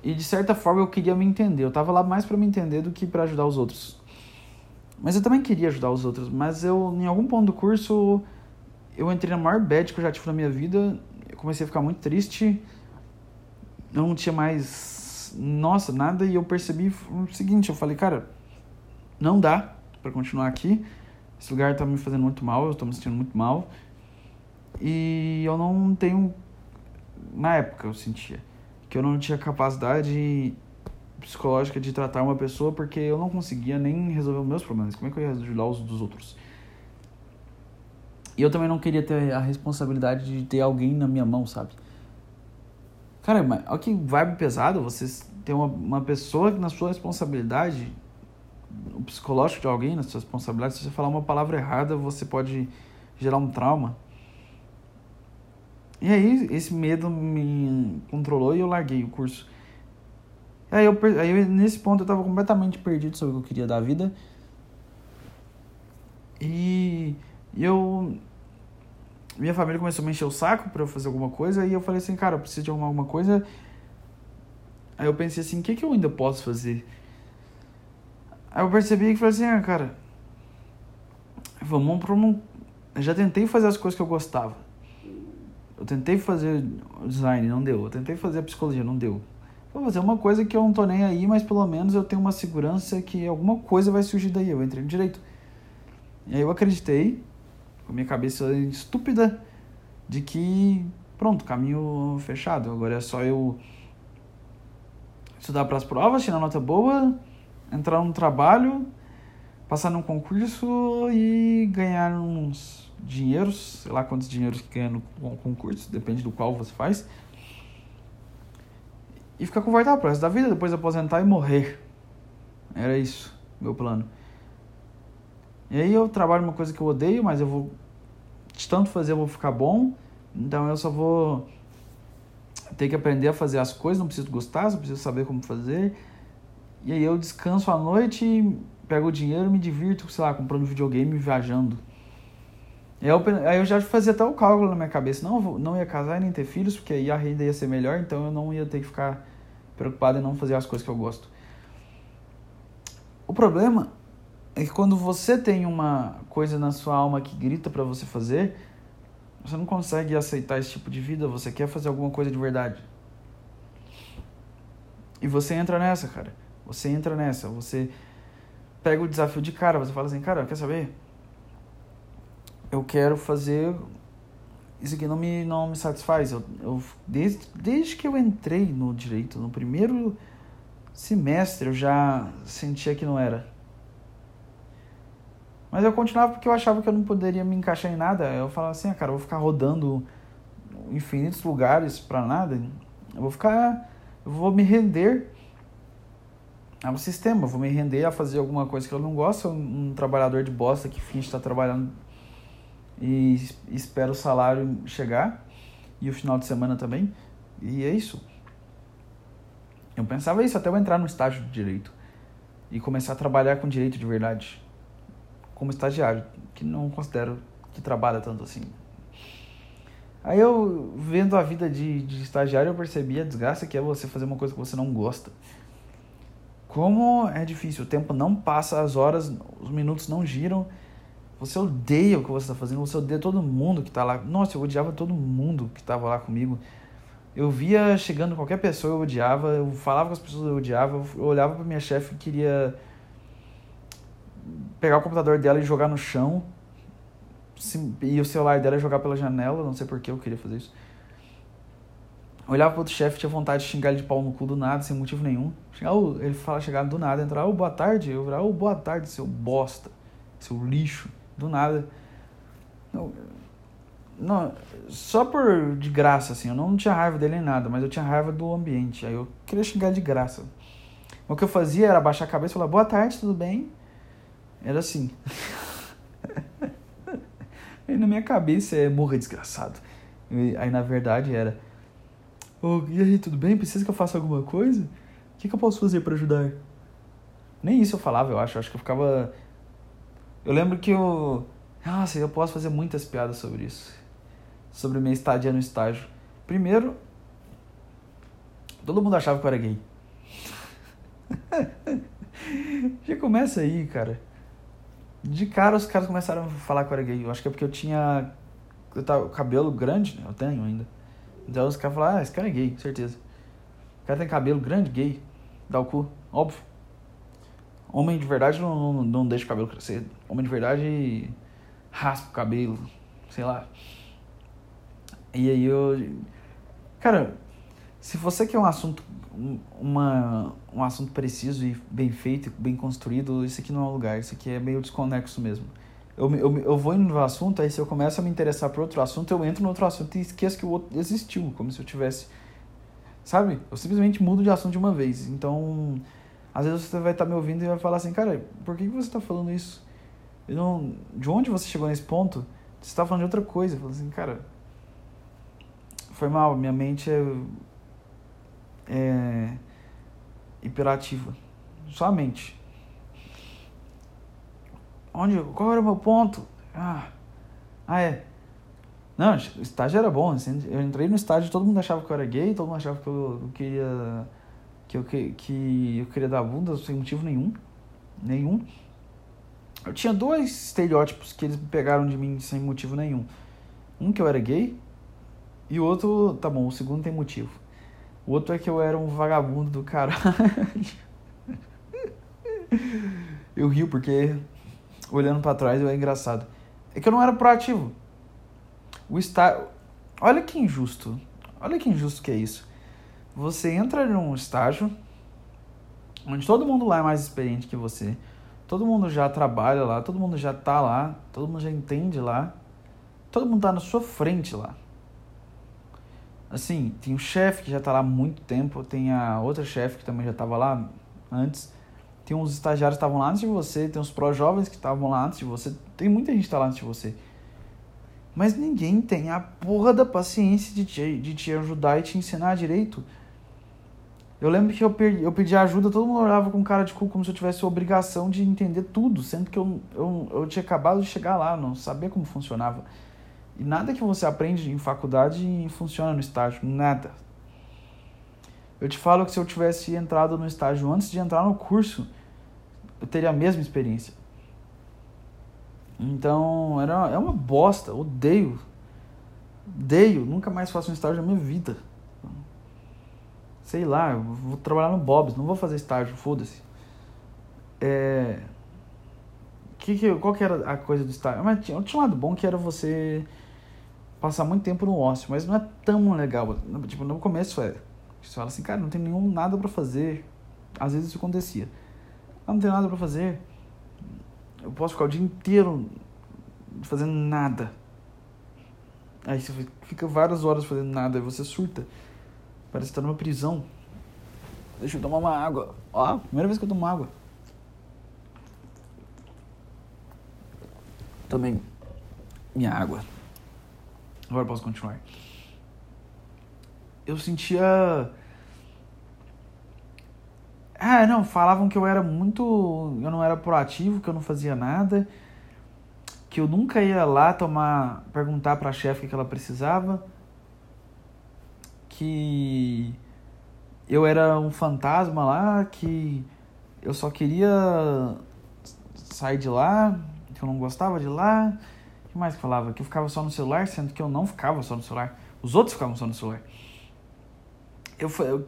e de certa forma eu queria me entender. Eu tava lá mais para me entender do que para ajudar os outros. Mas eu também queria ajudar os outros, mas eu em algum ponto do curso eu entrei na maior bad que eu já tive na minha vida. Eu comecei a ficar muito triste. Eu não tinha mais nossa, nada e eu percebi o seguinte, eu falei, cara, não dá para continuar aqui. Esse lugar tá me fazendo muito mal, eu tô me sentindo muito mal. E eu não tenho na época eu sentia que eu não tinha capacidade psicológica de tratar uma pessoa porque eu não conseguia nem resolver os meus problemas. Como é que eu ia ajudar os dos outros? E eu também não queria ter a responsabilidade de ter alguém na minha mão, sabe? Cara, olha que vibe pesado você ter uma, uma pessoa na sua responsabilidade, o psicológico de alguém na sua responsabilidade, se você falar uma palavra errada, você pode gerar um trauma. E aí esse medo me controlou e eu larguei o curso. Aí, eu, aí nesse ponto eu estava completamente perdido sobre o que eu queria da vida. E eu minha família começou a me encher o saco pra eu fazer alguma coisa, e eu falei assim, cara, eu preciso de arrumar alguma coisa. Aí eu pensei assim, o que, que eu ainda posso fazer? Aí eu percebi que falei assim, ah, cara, vamos pra um. Eu já tentei fazer as coisas que eu gostava. Eu tentei fazer design, não deu. Eu tentei fazer a psicologia, não deu. Vou fazer uma coisa que eu não tô nem aí, mas pelo menos eu tenho uma segurança que alguma coisa vai surgir daí. Eu entrei no direito. E aí eu acreditei, com minha cabeça estúpida, de que, pronto, caminho fechado. Agora é só eu estudar para as provas, tirar nota boa, entrar no trabalho, passar num concurso e ganhar uns dinheiros, sei lá quantos dinheiros que ganha no concurso, depende do qual você faz. E ficar confortável pro resto da vida, depois aposentar e morrer. Era isso, meu plano. E aí eu trabalho uma coisa que eu odeio, mas eu vou. De tanto fazer, eu vou ficar bom. Então eu só vou ter que aprender a fazer as coisas, não preciso gostar, só preciso saber como fazer. E aí eu descanso à noite, pego o dinheiro, me divirto, sei lá, comprando videogame viajando. Aí eu, aí eu já fazia até o cálculo na minha cabeça, não, não ia casar e nem ter filhos, porque aí a renda ia ser melhor, então eu não ia ter que ficar preocupado em não fazer as coisas que eu gosto. O problema é que quando você tem uma coisa na sua alma que grita para você fazer, você não consegue aceitar esse tipo de vida, você quer fazer alguma coisa de verdade. E você entra nessa, cara. Você entra nessa, você pega o desafio de cara, você fala assim, cara, quer saber? Eu quero fazer isso aqui não me não me satisfaz. Eu, eu desde desde que eu entrei no direito, no primeiro semestre, eu já sentia que não era. Mas eu continuava porque eu achava que eu não poderia me encaixar em nada. Eu falava assim, ah, cara, eu vou ficar rodando infinitos lugares para nada. Eu vou ficar. Eu vou me render ao sistema. Eu vou me render a fazer alguma coisa que eu não gosto. Um, um trabalhador de bosta que finge estar trabalhando e espera o salário chegar. E o final de semana também. E é isso. Eu pensava isso até eu entrar no estágio de direito. E começar a trabalhar com direito de verdade como estagiário, que não considero que trabalha tanto assim. Aí eu, vendo a vida de, de estagiário, eu percebi a desgraça que é você fazer uma coisa que você não gosta. Como é difícil, o tempo não passa, as horas, os minutos não giram. Você odeia o que você está fazendo, você odeia todo mundo que está lá. Nossa, eu odiava todo mundo que estava lá comigo. Eu via chegando qualquer pessoa, eu odiava. Eu falava com as pessoas, eu odiava. Eu olhava para minha chefe e queria pegar o computador dela e jogar no chão. E o celular dela jogar pela janela, não sei por que eu queria fazer isso. Olhava pro outro chefe, tinha vontade de xingar ele de pau no cu do nada, sem motivo nenhum. Ele fala, chegar do nada, entrar, oh, boa tarde. Eu falava, oh, boa tarde, seu bosta, seu lixo. Do nada. Não, não, só por de graça, assim. Eu não tinha raiva dele nem nada, mas eu tinha raiva do ambiente. Aí eu queria xingar de graça. O que eu fazia era baixar a cabeça e falar, boa tarde, tudo bem? Era assim. aí <laughs> na minha cabeça é morra desgraçado. Aí na verdade era. Oh, e aí, tudo bem? Precisa que eu faça alguma coisa? O que, que eu posso fazer para ajudar? Nem isso eu falava, eu acho. Eu acho que eu ficava. Eu lembro que eu. Nossa, eu posso fazer muitas piadas sobre isso. Sobre minha estadia no estágio. Primeiro, todo mundo achava que eu era gay. <laughs> Já começa aí, cara de cara os caras começaram a falar que eu era gay. Eu acho que é porque eu tinha eu tava, cabelo grande, né? Eu tenho ainda. Então os caras falaram, ah, esse cara é gay, certeza. O cara tem cabelo grande, gay, dá o cu, óbvio. Homem de verdade não, não, não deixa o cabelo crescer. Homem de verdade raspa o cabelo, sei lá. E aí eu. Cara, se você quer um assunto, uma, um assunto preciso e bem feito, bem construído, isso aqui não é o lugar, isso aqui é meio desconexo mesmo. Eu, eu, eu vou indo no assunto, aí se eu começo a me interessar por outro assunto, eu entro no outro assunto e esqueço que o outro existiu, como se eu tivesse. Sabe? Eu simplesmente mudo de assunto de uma vez. Então, às vezes você vai estar tá me ouvindo e vai falar assim, cara, por que, que você está falando isso? Eu não, de onde você chegou nesse ponto? Você está falando de outra coisa. Eu falo assim, cara, foi mal, minha mente é é, hiperativa. Só a mente. Onde, qual era o meu ponto? Ah, ah é. Não, o estágio era bom. Assim, eu entrei no estágio todo mundo achava que eu era gay, todo mundo achava que eu, eu queria. Que eu, que, que eu queria dar bunda sem motivo nenhum. Nenhum. Eu tinha dois estereótipos que eles pegaram de mim sem motivo nenhum. Um que eu era gay e o outro, tá bom, o segundo tem motivo. O outro é que eu era um vagabundo do caralho. <laughs> eu rio porque olhando para trás é engraçado. É que eu não era proativo. O estágio. Olha que injusto. Olha que injusto que é isso. Você entra num estágio onde todo mundo lá é mais experiente que você. Todo mundo já trabalha lá, todo mundo já tá lá, todo mundo já entende lá. Todo mundo tá na sua frente lá. Assim, tem o chefe que já tá lá há muito tempo, tem a outra chefe que também já tava lá antes. Tem uns estagiários que estavam lá antes de você, tem os pró-jovens que estavam lá antes de você. Tem muita gente que tá lá antes de você. Mas ninguém tem a porra da paciência de te, de te ajudar e te ensinar direito. Eu lembro que eu, perdi, eu pedi ajuda, todo mundo olhava com cara de cu como se eu tivesse a obrigação de entender tudo, sendo que eu, eu, eu tinha acabado de chegar lá, não sabia como funcionava. E nada que você aprende em faculdade funciona no estágio, nada. Eu te falo que se eu tivesse entrado no estágio antes de entrar no curso, eu teria a mesma experiência. Então, era, é uma bosta, odeio. Odeio, nunca mais faço um estágio na minha vida. Sei lá, vou trabalhar no Bob's, não vou fazer estágio, foda-se. É... Que, que, qual que era a coisa do estágio? Mas tinha, tinha um lado bom que era você passar muito tempo no ócio, mas não é tão legal. Tipo, no começo é. Você fala assim, cara, não tem nenhum nada para fazer. Às vezes isso acontecia. Ah, não tem nada para fazer eu posso ficar o dia inteiro fazendo nada. Aí você fica várias horas fazendo nada, aí você surta. Parece que tá numa prisão. Deixa eu tomar uma água. Ó, primeira vez que eu tomo água. Também minha água. Agora posso continuar. Eu sentia ah, não, falavam que eu era muito. Eu não era proativo, que eu não fazia nada, que eu nunca ia lá tomar. perguntar pra chefe o que ela precisava, que eu era um fantasma lá, que eu só queria sair de lá, que eu não gostava de lá. O que mais que falava? Que eu ficava só no celular, sendo que eu não ficava só no celular. Os outros ficavam só no celular. Eu, eu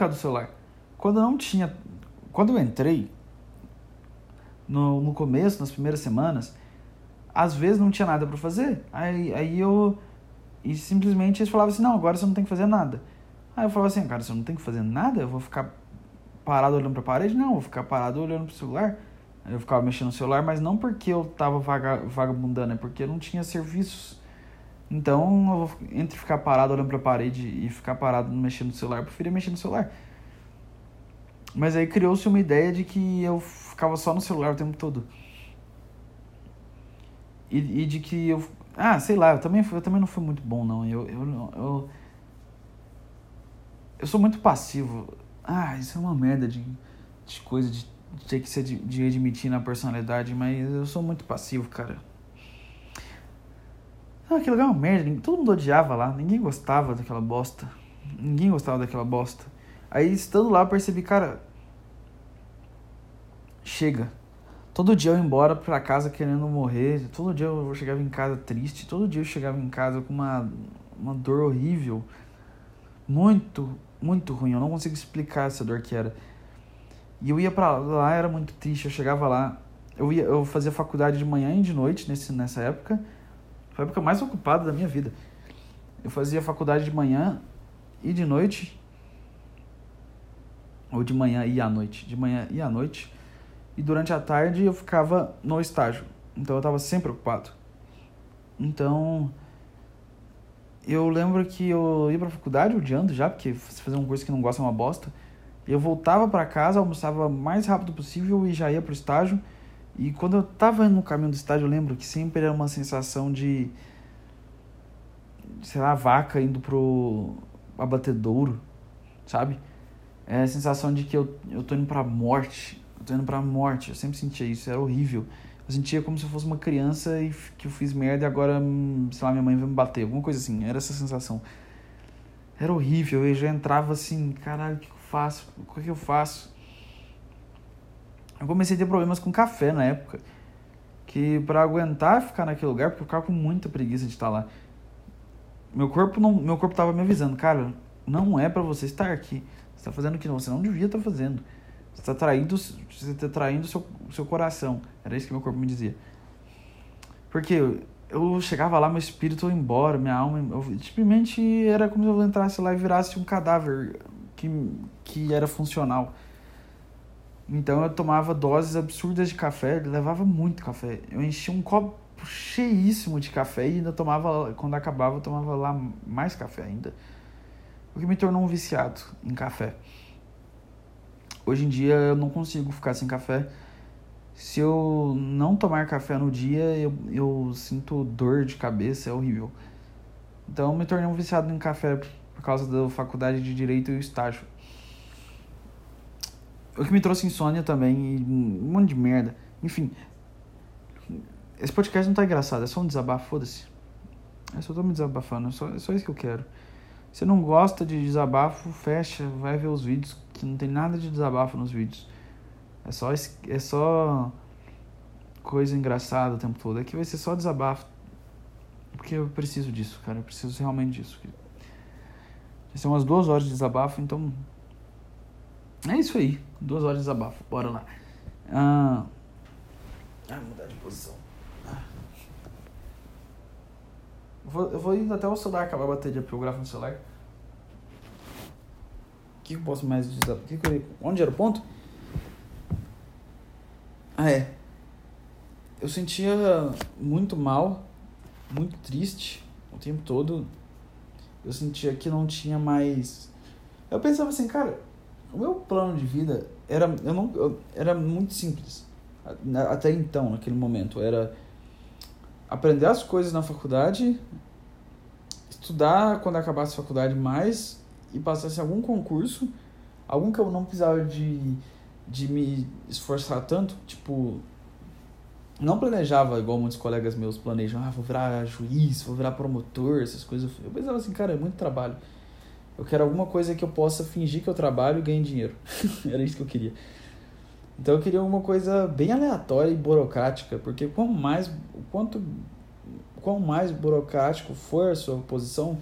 é do celular? Quando não tinha. Quando eu entrei, no, no começo, nas primeiras semanas, às vezes não tinha nada para fazer. Aí, aí eu. E simplesmente eles falavam assim: não, agora você não tem que fazer nada. Aí eu falava assim: cara, você não tem que fazer nada? Eu vou ficar parado olhando pra parede? Não, eu vou ficar parado olhando pro celular. Aí eu ficava mexendo no celular, mas não porque eu tava vaga, vagabundando, é porque eu não tinha serviços. Então, eu entre ficar parado olhando pra parede e ficar parado mexendo no celular, eu preferia mexer no celular. Mas aí criou-se uma ideia de que eu ficava só no celular o tempo todo. E, e de que eu. Ah, sei lá, eu também, eu também não fui muito bom, não. Eu, eu, eu, eu sou muito passivo. Ah, isso é uma merda de, de coisa de, de ter que ser de, de admitir na personalidade, mas eu sou muito passivo, cara. Ah, aquilo é uma merda. Todo mundo odiava lá. Ninguém gostava daquela bosta. Ninguém gostava daquela bosta. Aí, estando lá, eu percebi, cara, chega. Todo dia eu ia embora pra casa querendo morrer, todo dia eu chegava em casa triste, todo dia eu chegava em casa com uma, uma dor horrível. Muito, muito ruim, eu não consigo explicar essa dor que era. E eu ia pra lá, era muito triste, eu chegava lá, eu, ia, eu fazia faculdade de manhã e de noite nesse, nessa época, foi a época mais ocupada da minha vida. Eu fazia faculdade de manhã e de noite, ou de manhã e à noite, de manhã e à noite, e durante a tarde eu ficava no estágio. Então eu estava sempre ocupado. Então eu lembro que eu ia pra faculdade odiando já, porque fazer um curso que não gosta é uma bosta. Eu voltava para casa, almoçava o mais rápido possível e já ia pro estágio. E quando eu tava no caminho do estágio, eu lembro que sempre era uma sensação de sei lá, vaca indo pro abatedouro, sabe? É a sensação de que eu, eu tô indo pra morte. Eu tô indo pra morte. Eu sempre sentia isso, era horrível. Eu sentia como se eu fosse uma criança e que eu fiz merda e agora, hum, sei lá, minha mãe vai me bater, alguma coisa assim. Era essa sensação. Era horrível, eu já entrava assim, caralho, o que eu faço? O que eu faço? Eu comecei a ter problemas com café na época. Que para aguentar ficar naquele lugar, porque eu ficava com muita preguiça de estar lá. Meu corpo não, meu corpo tava me avisando, cara, não é para você estar aqui. Você tá fazendo o que você não devia estar tá fazendo. Você está traindo, você está traindo seu, seu coração. Era isso que meu corpo me dizia. Porque eu, eu chegava lá, meu espírito ia embora, minha alma. Eu, simplesmente era como se eu entrasse lá e virasse um cadáver que, que era funcional. Então eu tomava doses absurdas de café, levava muito café. Eu enchia um copo cheíssimo de café e ainda tomava, quando acabava, eu tomava lá mais café ainda. O que me tornou um viciado em café. Hoje em dia eu não consigo ficar sem café. Se eu não tomar café no dia, eu, eu sinto dor de cabeça, é horrível. Então eu me tornei um viciado em café por causa da faculdade de Direito e o estágio. O que me trouxe insônia também um monte de merda. Enfim, esse podcast não tá engraçado, é só um desabafo, foda-se. Eu só tô me desabafando, é só, é só isso que eu quero. Se não gosta de desabafo, fecha, vai ver os vídeos, que não tem nada de desabafo nos vídeos. É só, é só coisa engraçada o tempo todo. Aqui vai ser só desabafo. Porque eu preciso disso, cara. Eu preciso realmente disso. Vai ser umas duas horas de desabafo, então. É isso aí. Duas horas de desabafo. Bora lá. Ah, ah mudar de posição. Ah. Eu vou, eu vou indo até o celular acabar a bateria porque eu gravo no celular. O que eu posso mais dizer? Que que eu, onde era o ponto? Ah, é. Eu sentia muito mal, muito triste o tempo todo. Eu sentia que não tinha mais. Eu pensava assim, cara, o meu plano de vida era, eu não, eu, era muito simples. Até então, naquele momento. Era aprender as coisas na faculdade, estudar quando acabasse a faculdade mais e passasse algum concurso, algum que eu não precisava de de me esforçar tanto, tipo, não planejava igual muitos colegas meus planejam, ah, vou virar juiz, vou virar promotor, essas coisas. Eu pensava assim, cara, é muito trabalho. Eu quero alguma coisa que eu possa fingir que eu trabalho e ganhe dinheiro. <laughs> Era isso que eu queria. Então eu queria alguma coisa bem aleatória e burocrática, porque quanto mais, quanto, quanto mais burocrático for a sua posição,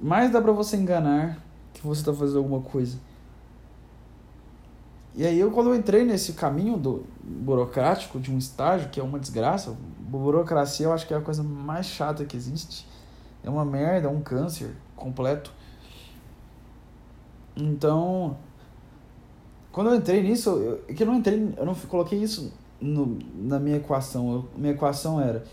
mais dá para você enganar que você está fazendo alguma coisa. E aí eu quando eu entrei nesse caminho do burocrático de um estágio, que é uma desgraça, burocracia eu acho que é a coisa mais chata que existe. É uma merda, é um câncer completo. Então, quando eu entrei nisso, eu, é que eu não entrei, eu não coloquei isso no, na minha equação. Eu, minha equação era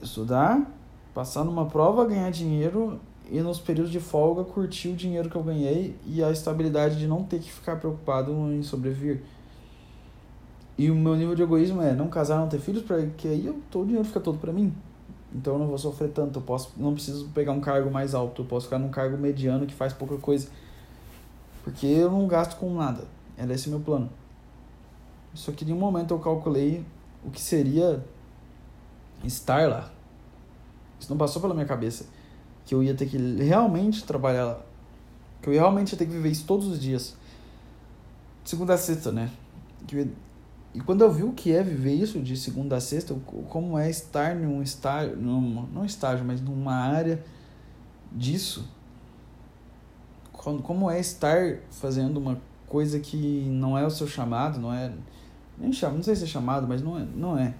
estudar, passar numa prova, ganhar dinheiro e nos períodos de folga curtir o dinheiro que eu ganhei e a estabilidade de não ter que ficar preocupado em sobreviver. E o meu nível de egoísmo é não casar, não ter filhos, porque aí eu, todo o dinheiro fica todo para mim. Então eu não vou sofrer tanto, eu posso, não preciso pegar um cargo mais alto, eu posso ficar num cargo mediano que faz pouca coisa. Porque eu não gasto com nada. Era esse meu plano. Só que em um momento eu calculei o que seria estar lá. Isso não passou pela minha cabeça que eu ia ter que realmente trabalhar lá. Que eu realmente ia ter que viver isso todos os dias. Segunda a sexta, né? E quando eu vi o que é viver isso de segunda a sexta, como é estar num estágio, num, não estágio, mas numa área disso, como é estar fazendo uma coisa que não é o seu chamado, não é nem chamado, não sei se é chamado, mas não é, não é,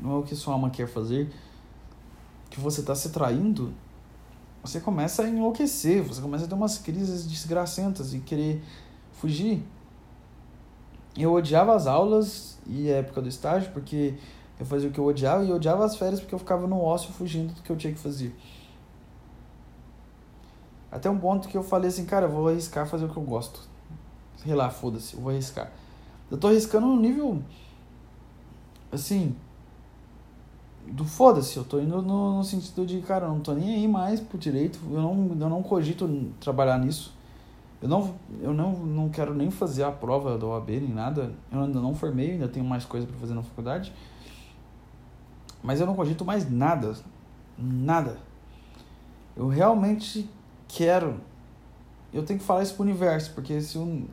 não é o que sua alma quer fazer, que você está se traindo você começa a enlouquecer, você começa a ter umas crises desgracentas e querer fugir. Eu odiava as aulas e a época do estágio porque eu fazia o que eu odiava e eu odiava as férias porque eu ficava no ócio fugindo do que eu tinha que fazer. Até um ponto que eu falei assim, cara, eu vou arriscar fazer o que eu gosto. Sei lá, foda-se, eu vou arriscar. Eu tô arriscando no nível assim, do foda-se, eu tô indo no, no, sentido de, cara, eu não tô nem aí mais pro direito, eu não, eu não cogito trabalhar nisso. Eu não, eu não, não quero nem fazer a prova da OAB nem nada. Eu ainda não formei, ainda tenho mais coisa para fazer na faculdade. Mas eu não cogito mais nada. Nada. Eu realmente quero. Eu tenho que falar isso pro universo, porque se um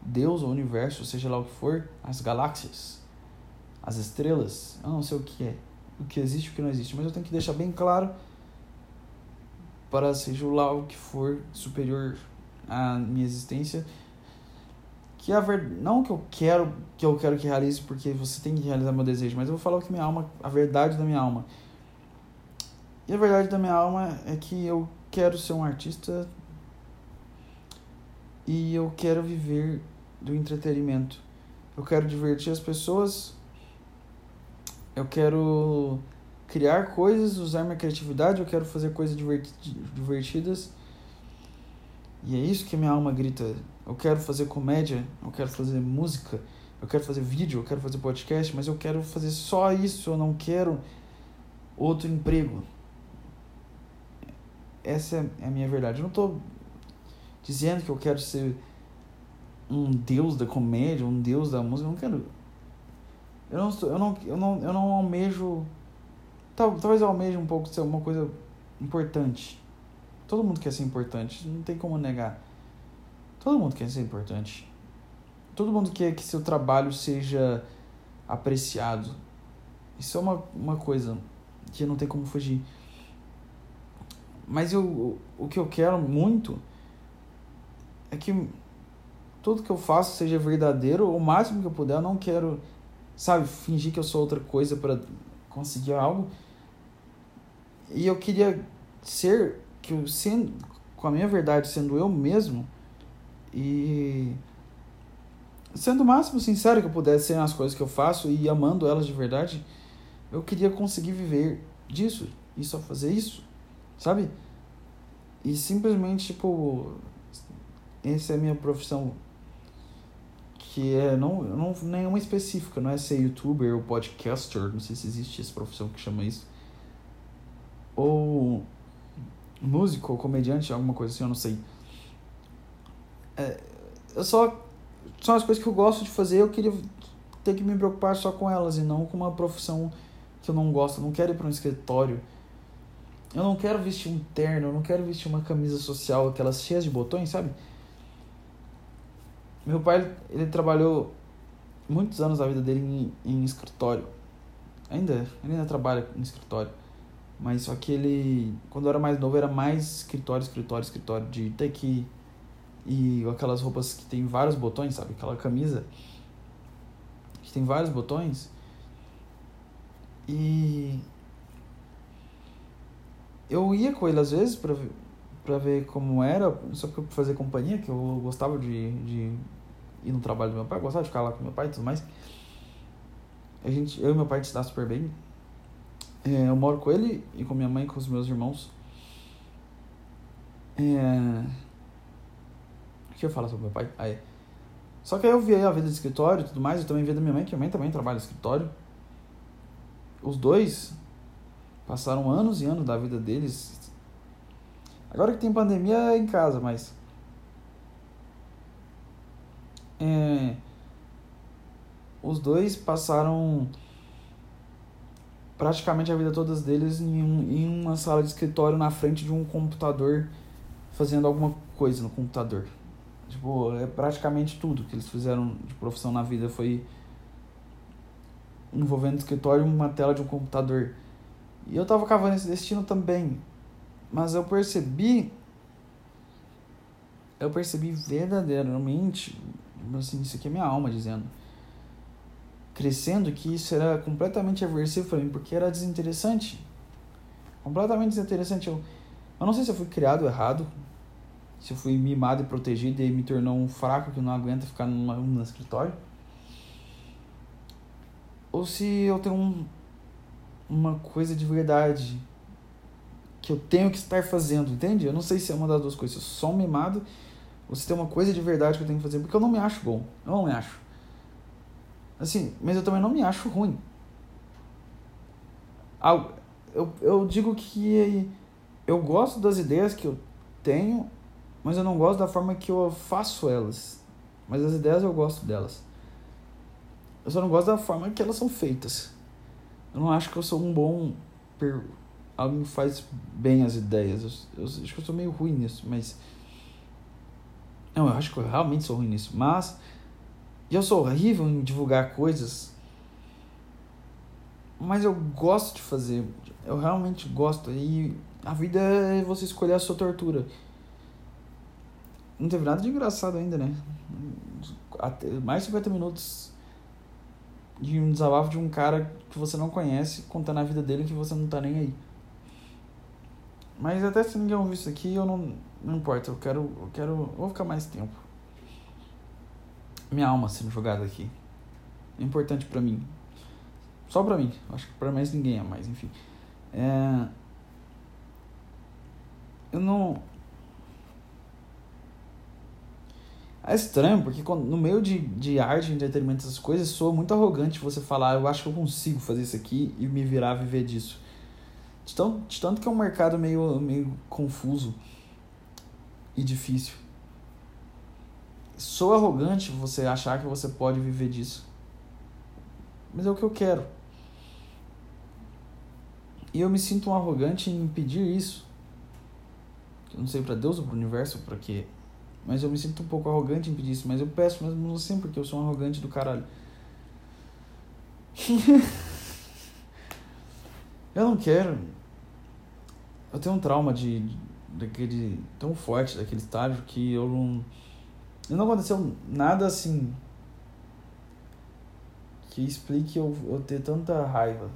Deus ou universo, seja lá o que for, as galáxias, as estrelas, eu não sei o que é, o que existe e o que não existe, mas eu tenho que deixar bem claro para seja lá o que for superior à minha existência, que a verdade, não que eu quero que eu quero que realize porque você tem que realizar meu desejo, mas eu vou falar o que minha alma, a verdade da minha alma. E a verdade da minha alma é que eu quero ser um artista e eu quero viver do entretenimento. Eu quero divertir as pessoas. Eu quero criar coisas, usar minha criatividade, eu quero fazer coisas divertidas. E é isso que minha alma grita. Eu quero fazer comédia, eu quero fazer música, eu quero fazer vídeo, eu quero fazer podcast, mas eu quero fazer só isso, eu não quero outro emprego. Essa é a minha verdade. Eu não estou dizendo que eu quero ser um deus da comédia, um deus da música, eu não quero. Eu não, eu não, eu não, eu não almejo. Talvez eu almeje um pouco ser uma coisa importante. Todo mundo quer ser importante, não tem como negar. Todo mundo quer ser importante. Todo mundo quer que seu trabalho seja apreciado. Isso é uma, uma coisa que não tem como fugir. Mas eu, o que eu quero muito é que tudo que eu faço seja verdadeiro, o máximo que eu puder. Eu não quero, sabe, fingir que eu sou outra coisa para conseguir algo. E eu queria ser que eu sendo com a minha verdade sendo eu mesmo e sendo o máximo sincero que eu pudesse ser nas coisas que eu faço e amando elas de verdade, eu queria conseguir viver disso e só fazer isso, sabe? E simplesmente tipo essa é a minha profissão que é não, não nenhuma específica, não é ser youtuber ou podcaster, não sei se existe essa profissão que chama isso. Ou músico ou comediante, alguma coisa assim, eu não sei. É, eu só são as coisas que eu gosto de fazer, eu queria ter que me preocupar só com elas e não com uma profissão que eu não gosto, eu não quero ir para um escritório. Eu não quero vestir um terno, eu não quero vestir uma camisa social, aquelas cheias de botões, sabe? Meu pai, ele trabalhou muitos anos da vida dele em, em escritório. Ainda, ele ainda trabalha em escritório. Mas só que ele, quando eu era mais novo, era mais escritório, escritório, escritório de que e aquelas roupas que tem vários botões, sabe? Aquela camisa que tem vários botões. E eu ia com ele às vezes para para ver como era, só que eu fazer companhia, que eu gostava de, de ir no trabalho do meu pai, gostava de ficar lá com meu pai e tudo mais. A gente, eu e meu pai se dá super bem. É, eu moro com ele e com minha mãe e com os meus irmãos. É... O que eu falo sobre meu pai? Aí. Só que aí eu vi a vida de escritório e tudo mais, e também vi da minha mãe, que minha mãe também trabalha no escritório. Os dois passaram anos e anos da vida deles Agora que tem pandemia é em casa, mas. É, os dois passaram praticamente a vida todas deles em, um, em uma sala de escritório na frente de um computador fazendo alguma coisa no computador. Tipo, é praticamente tudo que eles fizeram de profissão na vida foi envolvendo escritório uma tela de um computador. E eu tava cavando esse destino também. Mas eu percebi. Eu percebi verdadeiramente. Assim, isso aqui é minha alma dizendo. Crescendo que isso era completamente aversivo para mim, porque era desinteressante. Completamente desinteressante. Eu, eu não sei se eu fui criado errado, se eu fui mimado e protegido e me tornou um fraco que não aguenta ficar numa, escritório. Ou se eu tenho um, uma coisa de verdade que eu tenho que estar fazendo, entende? Eu não sei se é uma das duas coisas. Eu sou um mimado ou se tem uma coisa de verdade que eu tenho que fazer, porque eu não me acho bom. Eu não me acho. Assim, mas eu também não me acho ruim. Eu, eu digo que eu gosto das ideias que eu tenho mas eu não gosto da forma que eu faço elas. Mas as ideias eu gosto delas. Eu só não gosto da forma que elas são feitas. Eu não acho que eu sou um bom. Per... Que faz bem as ideias. Eu, eu, acho que eu sou meio ruim nisso, mas. Não, eu acho que eu realmente sou ruim nisso. Mas. Eu sou horrível em divulgar coisas. Mas eu gosto de fazer. Eu realmente gosto. E a vida é você escolher a sua tortura. Não teve nada de engraçado ainda, né? Até mais de 50 minutos de um desabafo de um cara que você não conhece contando a vida dele que você não tá nem aí. Mas até se ninguém ouvir isso aqui, eu não, não importa, eu quero, eu quero, eu vou ficar mais tempo. Minha alma sendo jogada aqui. É importante para mim. Só para mim, acho que para mais ninguém é mais, enfim. É... Eu não É estranho, porque no meio de, de arte, entretenimento, essas coisas, soa muito arrogante você falar, eu acho que eu consigo fazer isso aqui e me virar a viver disso. De, tão, de tanto que é um mercado meio, meio confuso e difícil. Sou arrogante você achar que você pode viver disso. Mas é o que eu quero. E eu me sinto um arrogante em pedir isso. Eu não sei para Deus ou para o universo, para quê mas eu me sinto um pouco arrogante em pedir isso. Mas eu peço mesmo assim porque eu sou um arrogante do caralho. <laughs> eu não quero. Eu tenho um trauma de, daquele tão forte daquele estágio que eu não. Não aconteceu nada assim que explique eu, eu ter tanta raiva.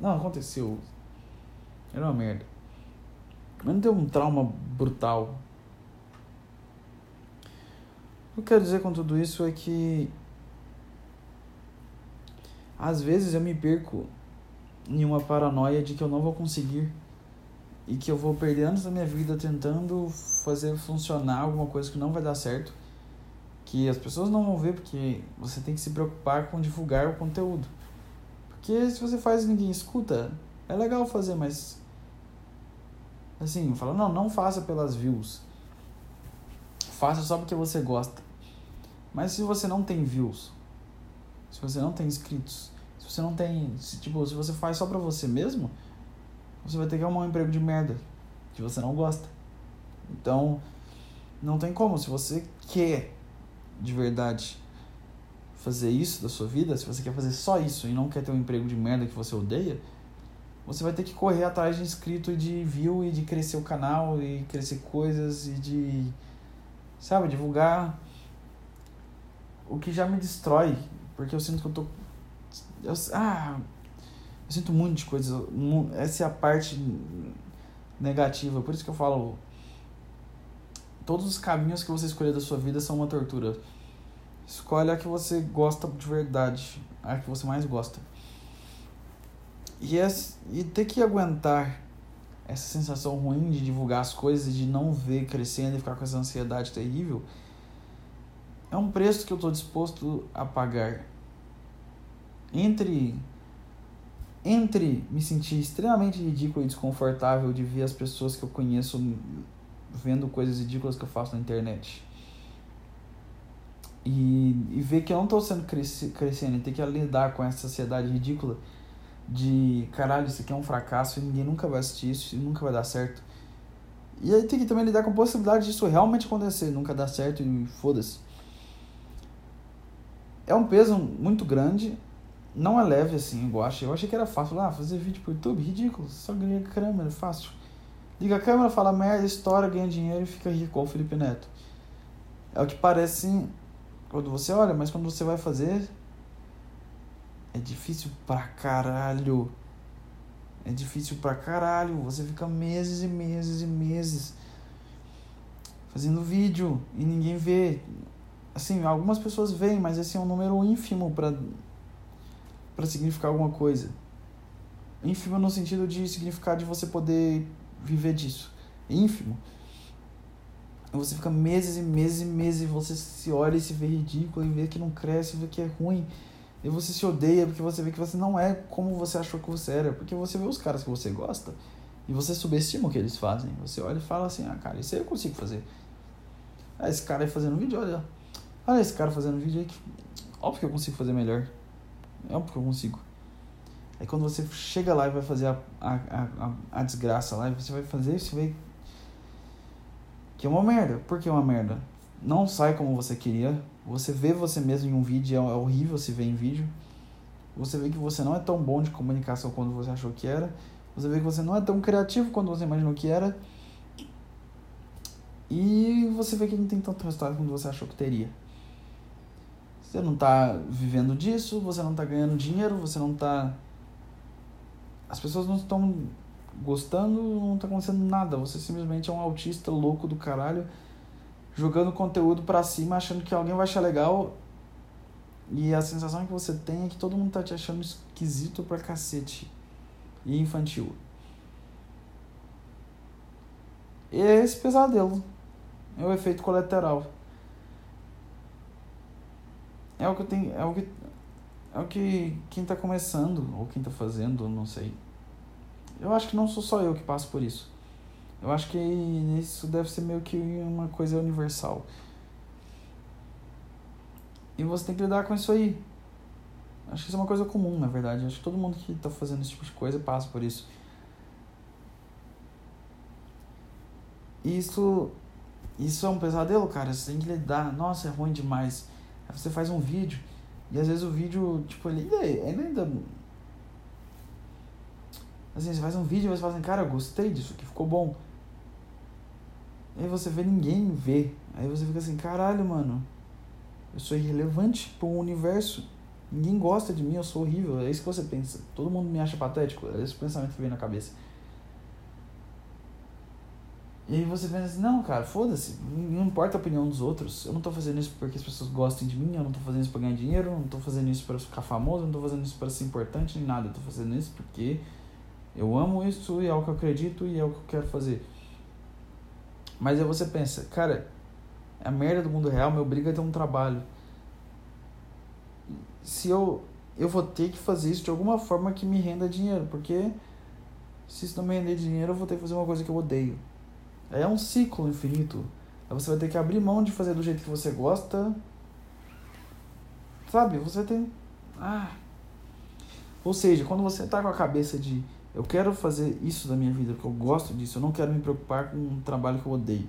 Não, aconteceu. Era uma merda. Mas não tem um trauma brutal. O que eu quero dizer com tudo isso é que às vezes eu me perco em uma paranoia de que eu não vou conseguir e que eu vou perder anos da minha vida tentando fazer funcionar alguma coisa que não vai dar certo, que as pessoas não vão ver porque você tem que se preocupar com divulgar o conteúdo. Porque se você faz e ninguém escuta, é legal fazer, mas assim, fala, não, não faça pelas views. Faça só porque você gosta. Mas se você não tem views, se você não tem inscritos, se você não tem. Se, tipo, se você faz só pra você mesmo, você vai ter que arrumar um emprego de merda que você não gosta. Então, não tem como. Se você quer de verdade fazer isso da sua vida, se você quer fazer só isso e não quer ter um emprego de merda que você odeia, você vai ter que correr atrás de inscrito e de view e de crescer o canal e crescer coisas e de, sabe, divulgar o que já me destrói, porque eu sinto que eu tô. Eu, ah, eu sinto muito de coisas. Essa é a parte negativa. Por isso que eu falo. Todos os caminhos que você escolher da sua vida são uma tortura. Escolhe a que você gosta de verdade, a que você mais gosta. E, essa, e ter que aguentar essa sensação ruim de divulgar as coisas, de não ver crescendo e ficar com essa ansiedade terrível é um preço que eu estou disposto a pagar entre entre me sentir extremamente ridículo e desconfortável de ver as pessoas que eu conheço vendo coisas ridículas que eu faço na internet e, e ver que eu não estou sendo cresci, crescendo e ter que lidar com essa sociedade ridícula de caralho, isso aqui é um fracasso e ninguém nunca vai assistir isso e nunca vai dar certo. E aí tem que também lidar com a possibilidade disso realmente acontecer, nunca dar certo e foda-se. É um peso muito grande, não é leve assim, eu acho. Eu achei que era fácil. Ah, fazer vídeo pro YouTube, ridículo, só ganha câmera, fácil. Liga a câmera, fala merda, estoura, ganha dinheiro e fica rico, o Felipe Neto. É o que parece quando você olha, mas quando você vai fazer, é difícil pra caralho. É difícil pra caralho. Você fica meses e meses e meses fazendo vídeo e ninguém vê assim, algumas pessoas veem, mas esse é um número ínfimo para para significar alguma coisa. Ínfimo no sentido de significar de você poder viver disso. Ínfimo. Você fica meses e meses e meses e você se olha e se vê ridículo e vê que não cresce, vê que é ruim. E você se odeia porque você vê que você não é como você achou que você era. Porque você vê os caras que você gosta E você subestima o que eles fazem. Você olha e fala assim, ah, cara, isso aí eu consigo fazer. Ah, esse cara aí fazendo vídeo, olha. Olha esse cara fazendo vídeo aí que. Óbvio que eu consigo fazer melhor. É óbvio que eu consigo. Aí quando você chega lá e vai fazer a, a, a, a desgraça lá, você vai fazer, você vai. Que é uma merda. Por que é uma merda? Não sai como você queria. Você vê você mesmo em um vídeo, é, é horrível se ver em vídeo. Você vê que você não é tão bom de comunicação quanto você achou que era. Você vê que você não é tão criativo quanto você imaginou que era. E você vê que não tem tanto resultado quanto você achou que teria. Você não está vivendo disso, você não está ganhando dinheiro, você não está. As pessoas não estão gostando, não está acontecendo nada. Você simplesmente é um autista louco do caralho, jogando conteúdo para cima, achando que alguém vai achar legal. E a sensação que você tem é que todo mundo tá te achando esquisito pra cacete. E infantil. E é esse pesadelo. É o efeito colateral. É o que tem, é o que é o que quem está começando ou quem está fazendo, não sei. Eu acho que não sou só eu que passo por isso. Eu acho que isso deve ser meio que uma coisa universal. E você tem que lidar com isso aí. Acho que isso é uma coisa comum, na verdade. Acho que todo mundo que está fazendo esse tipo de coisa passa por isso. Isso isso é um pesadelo, cara. Você tem que lidar. Nossa, é ruim demais. Aí você faz um vídeo e às vezes o vídeo, tipo, ele ainda. Ainda assim, você faz um vídeo e você fala assim, cara, gostei disso aqui, ficou bom. Aí você vê ninguém vê. Aí você fica assim, caralho, mano. Eu sou irrelevante para o universo. Ninguém gosta de mim, eu sou horrível. É isso que você pensa. Todo mundo me acha patético. É esse pensamento que vem na cabeça. E aí você pensa assim, não, cara, foda-se, não importa a opinião dos outros. Eu não tô fazendo isso porque as pessoas gostem de mim, eu não tô fazendo isso pra ganhar dinheiro, eu não tô fazendo isso para ficar famoso, eu não tô fazendo isso para ser importante nem nada. Eu tô fazendo isso porque eu amo isso e é o que eu acredito e é o que eu quero fazer. Mas aí você pensa, cara, a merda do mundo real me obriga a ter um trabalho. Se eu eu vou ter que fazer isso de alguma forma que me renda dinheiro, porque se isso não me render dinheiro, eu vou ter que fazer uma coisa que eu odeio. É um ciclo infinito. Você vai ter que abrir mão de fazer do jeito que você gosta. Sabe? Você tem. Ah. Ou seja, quando você tá com a cabeça de eu quero fazer isso da minha vida, porque eu gosto disso, eu não quero me preocupar com um trabalho que eu odeio.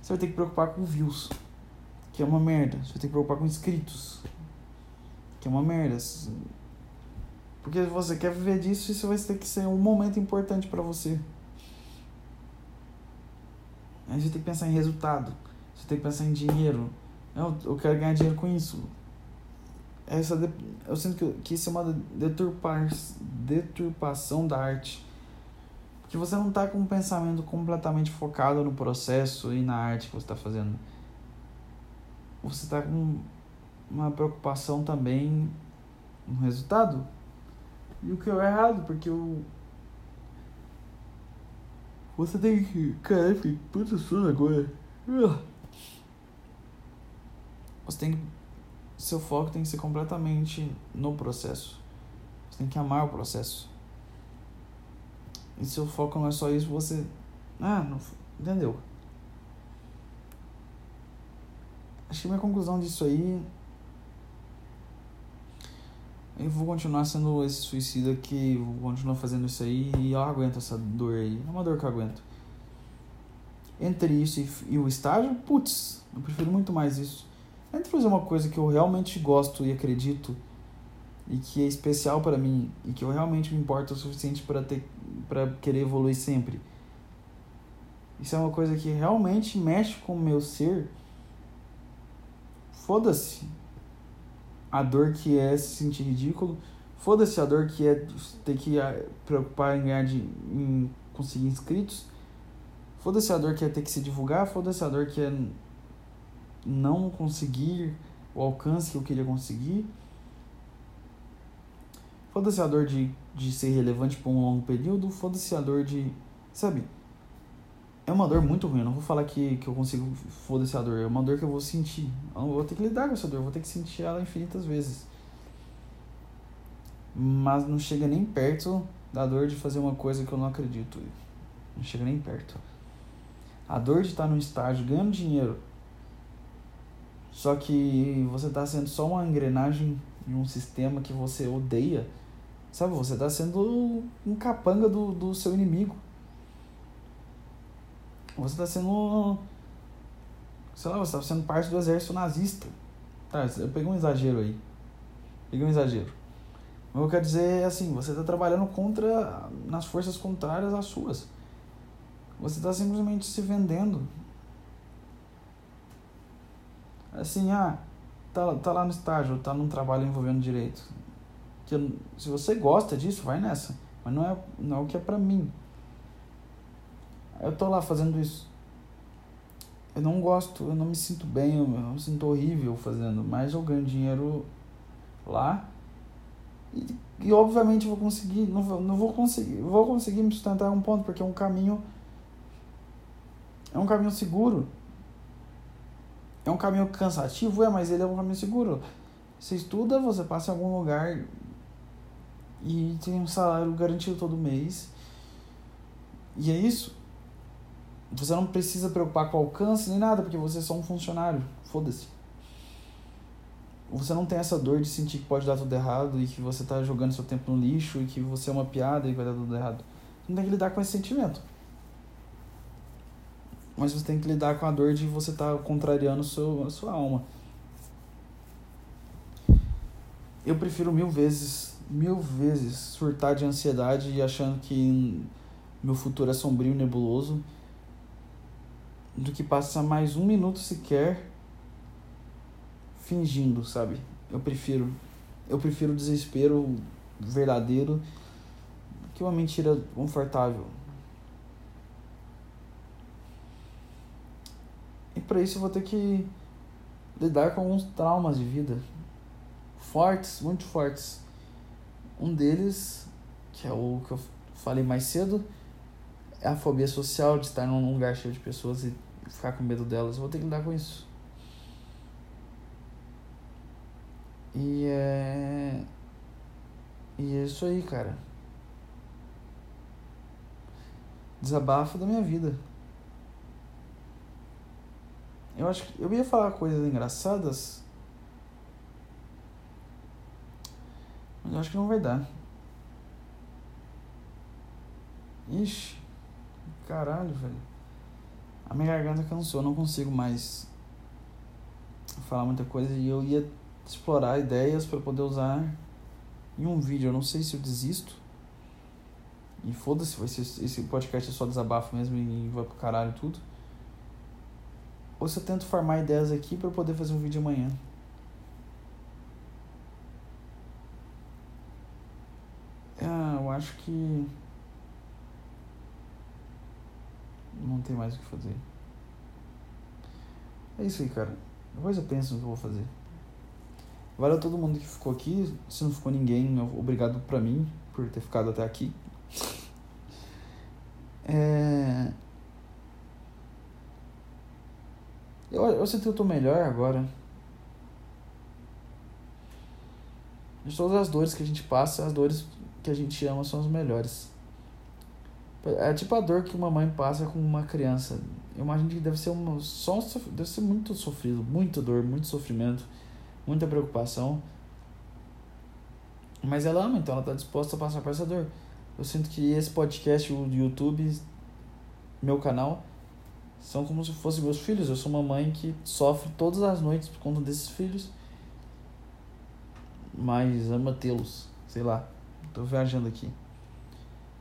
Você vai ter que preocupar com views, que é uma merda. Você vai ter que preocupar com inscritos, que é uma merda. Porque você quer viver disso, isso vai ter que ser um momento importante para você. Aí você tem que pensar em resultado. Você tem que pensar em dinheiro. Eu, eu quero ganhar dinheiro com isso. Essa, eu sinto que, que isso é uma deturpa, deturpação da arte. Porque você não está com um pensamento completamente focado no processo e na arte que você está fazendo. Você está com uma preocupação também no resultado. E o que é errado, porque o, você tem que. Caralho, fiquei puta sono agora. Você tem que. Seu foco tem que ser completamente no processo. Você tem que amar o processo. E seu foco não é só isso, você. Ah, não. Entendeu? Acho que minha conclusão disso aí eu vou continuar sendo esse suicida que vou continuar fazendo isso aí e eu aguento essa dor aí. É uma dor que eu aguento. Entre isso e, e o estágio, putz, eu prefiro muito mais isso. Entre fazer uma coisa que eu realmente gosto e acredito e que é especial para mim e que eu realmente me importo o suficiente para ter para querer evoluir sempre. Isso é uma coisa que realmente mexe com o meu ser. Foda-se a dor que é se sentir ridículo, foda-se a dor que é ter que ah, preocupar em ganhar de, em conseguir inscritos, foda-se a dor que é ter que se divulgar, foda-se a dor que é não conseguir o alcance que eu queria conseguir. Foda-se a dor de, de ser relevante por um longo período, foda-se a dor de. Sabe? É uma dor muito ruim. Eu não vou falar que, que eu consigo foda-se a dor. É uma dor que eu vou sentir. Eu vou ter que lidar com essa dor. Eu vou ter que sentir ela infinitas vezes. Mas não chega nem perto da dor de fazer uma coisa que eu não acredito. Não chega nem perto. A dor de estar num estágio ganhando dinheiro. Só que você está sendo só uma engrenagem em um sistema que você odeia. Sabe, você está sendo um capanga do, do seu inimigo. Você está sendo. Sei lá, você está sendo parte do exército nazista. Tá, eu peguei um exagero aí. Peguei um exagero. Mas eu quero dizer assim, você está trabalhando contra. nas forças contrárias às suas. Você está simplesmente se vendendo. Assim, ah, tá, tá lá no estágio, tá num trabalho envolvendo direito. Que se você gosta disso, vai nessa. Mas não é, não é o que é pra mim. Eu tô lá fazendo isso. Eu não gosto, eu não me sinto bem, eu me sinto horrível fazendo, mas eu ganho dinheiro lá. E, e obviamente vou conseguir, não vou, não vou conseguir, vou conseguir me sustentar um ponto, porque é um caminho é um caminho seguro. É um caminho cansativo, é, mas ele é um caminho seguro. Você estuda, você passa em algum lugar e tem um salário garantido todo mês. E é isso. Você não precisa preocupar com alcance nem nada, porque você é só um funcionário. Foda-se. Você não tem essa dor de sentir que pode dar tudo errado e que você tá jogando seu tempo no lixo e que você é uma piada e vai dar tudo errado. Você não tem que lidar com esse sentimento mas você tem que lidar com a dor de você estar tá contrariando seu, a sua alma. Eu prefiro mil vezes, mil vezes surtar de ansiedade e achando que meu futuro é sombrio e nebuloso do que passar mais um minuto sequer fingindo, sabe? Eu prefiro. Eu prefiro o desespero verdadeiro que uma mentira confortável. E para isso eu vou ter que lidar com alguns traumas de vida fortes, muito fortes. Um deles, que é o que eu falei mais cedo, é a fobia social de estar num lugar cheio de pessoas e ficar com medo delas. Eu vou ter que lidar com isso. E é. E é isso aí, cara. Desabafo da minha vida. Eu acho que eu ia falar coisas engraçadas, mas eu acho que não vai dar. Ixi, caralho, velho. A minha garganta cansou, eu não consigo mais falar muita coisa e eu ia explorar ideias para poder usar em um vídeo. Eu não sei se eu desisto. E foda-se, vai ser esse podcast é só desabafo mesmo e vai pro caralho tudo. Ou se eu tento formar ideias aqui para poder fazer um vídeo amanhã. Ah, eu acho que. Não tem mais o que fazer. É isso aí, cara. Depois eu penso no que eu vou fazer. Valeu todo mundo que ficou aqui. Se não ficou ninguém, obrigado pra mim por ter ficado até aqui. É. Eu, eu sinto que eu tô melhor agora. De todas as dores que a gente passa, as dores que a gente ama são as melhores. É tipo a dor que uma mãe passa com uma criança. Eu imagino que deve ser uma só deve ser muito sofrido, muita dor, muito sofrimento, muita preocupação. Mas ela ama, então ela está disposta a passar por essa dor. Eu sinto que esse podcast, o YouTube, meu canal, são como se fossem meus filhos. Eu sou uma mãe que sofre todas as noites por conta desses filhos, mas ama tê-los. Sei lá, tô viajando aqui.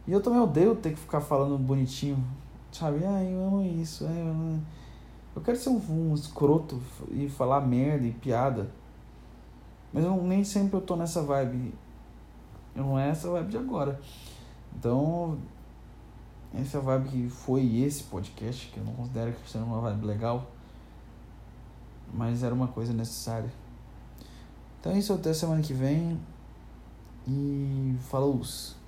E eu também odeio ter que ficar falando bonitinho, sabe? Ah, eu amo isso. Eu, amo... eu quero ser um, um escroto e falar merda e piada. Mas eu, nem sempre eu tô nessa vibe. Não é essa vibe de agora. Então, essa vibe que foi esse podcast, que eu não considero que seja uma vibe legal, mas era uma coisa necessária. Então é isso, até semana que vem e falou! -se.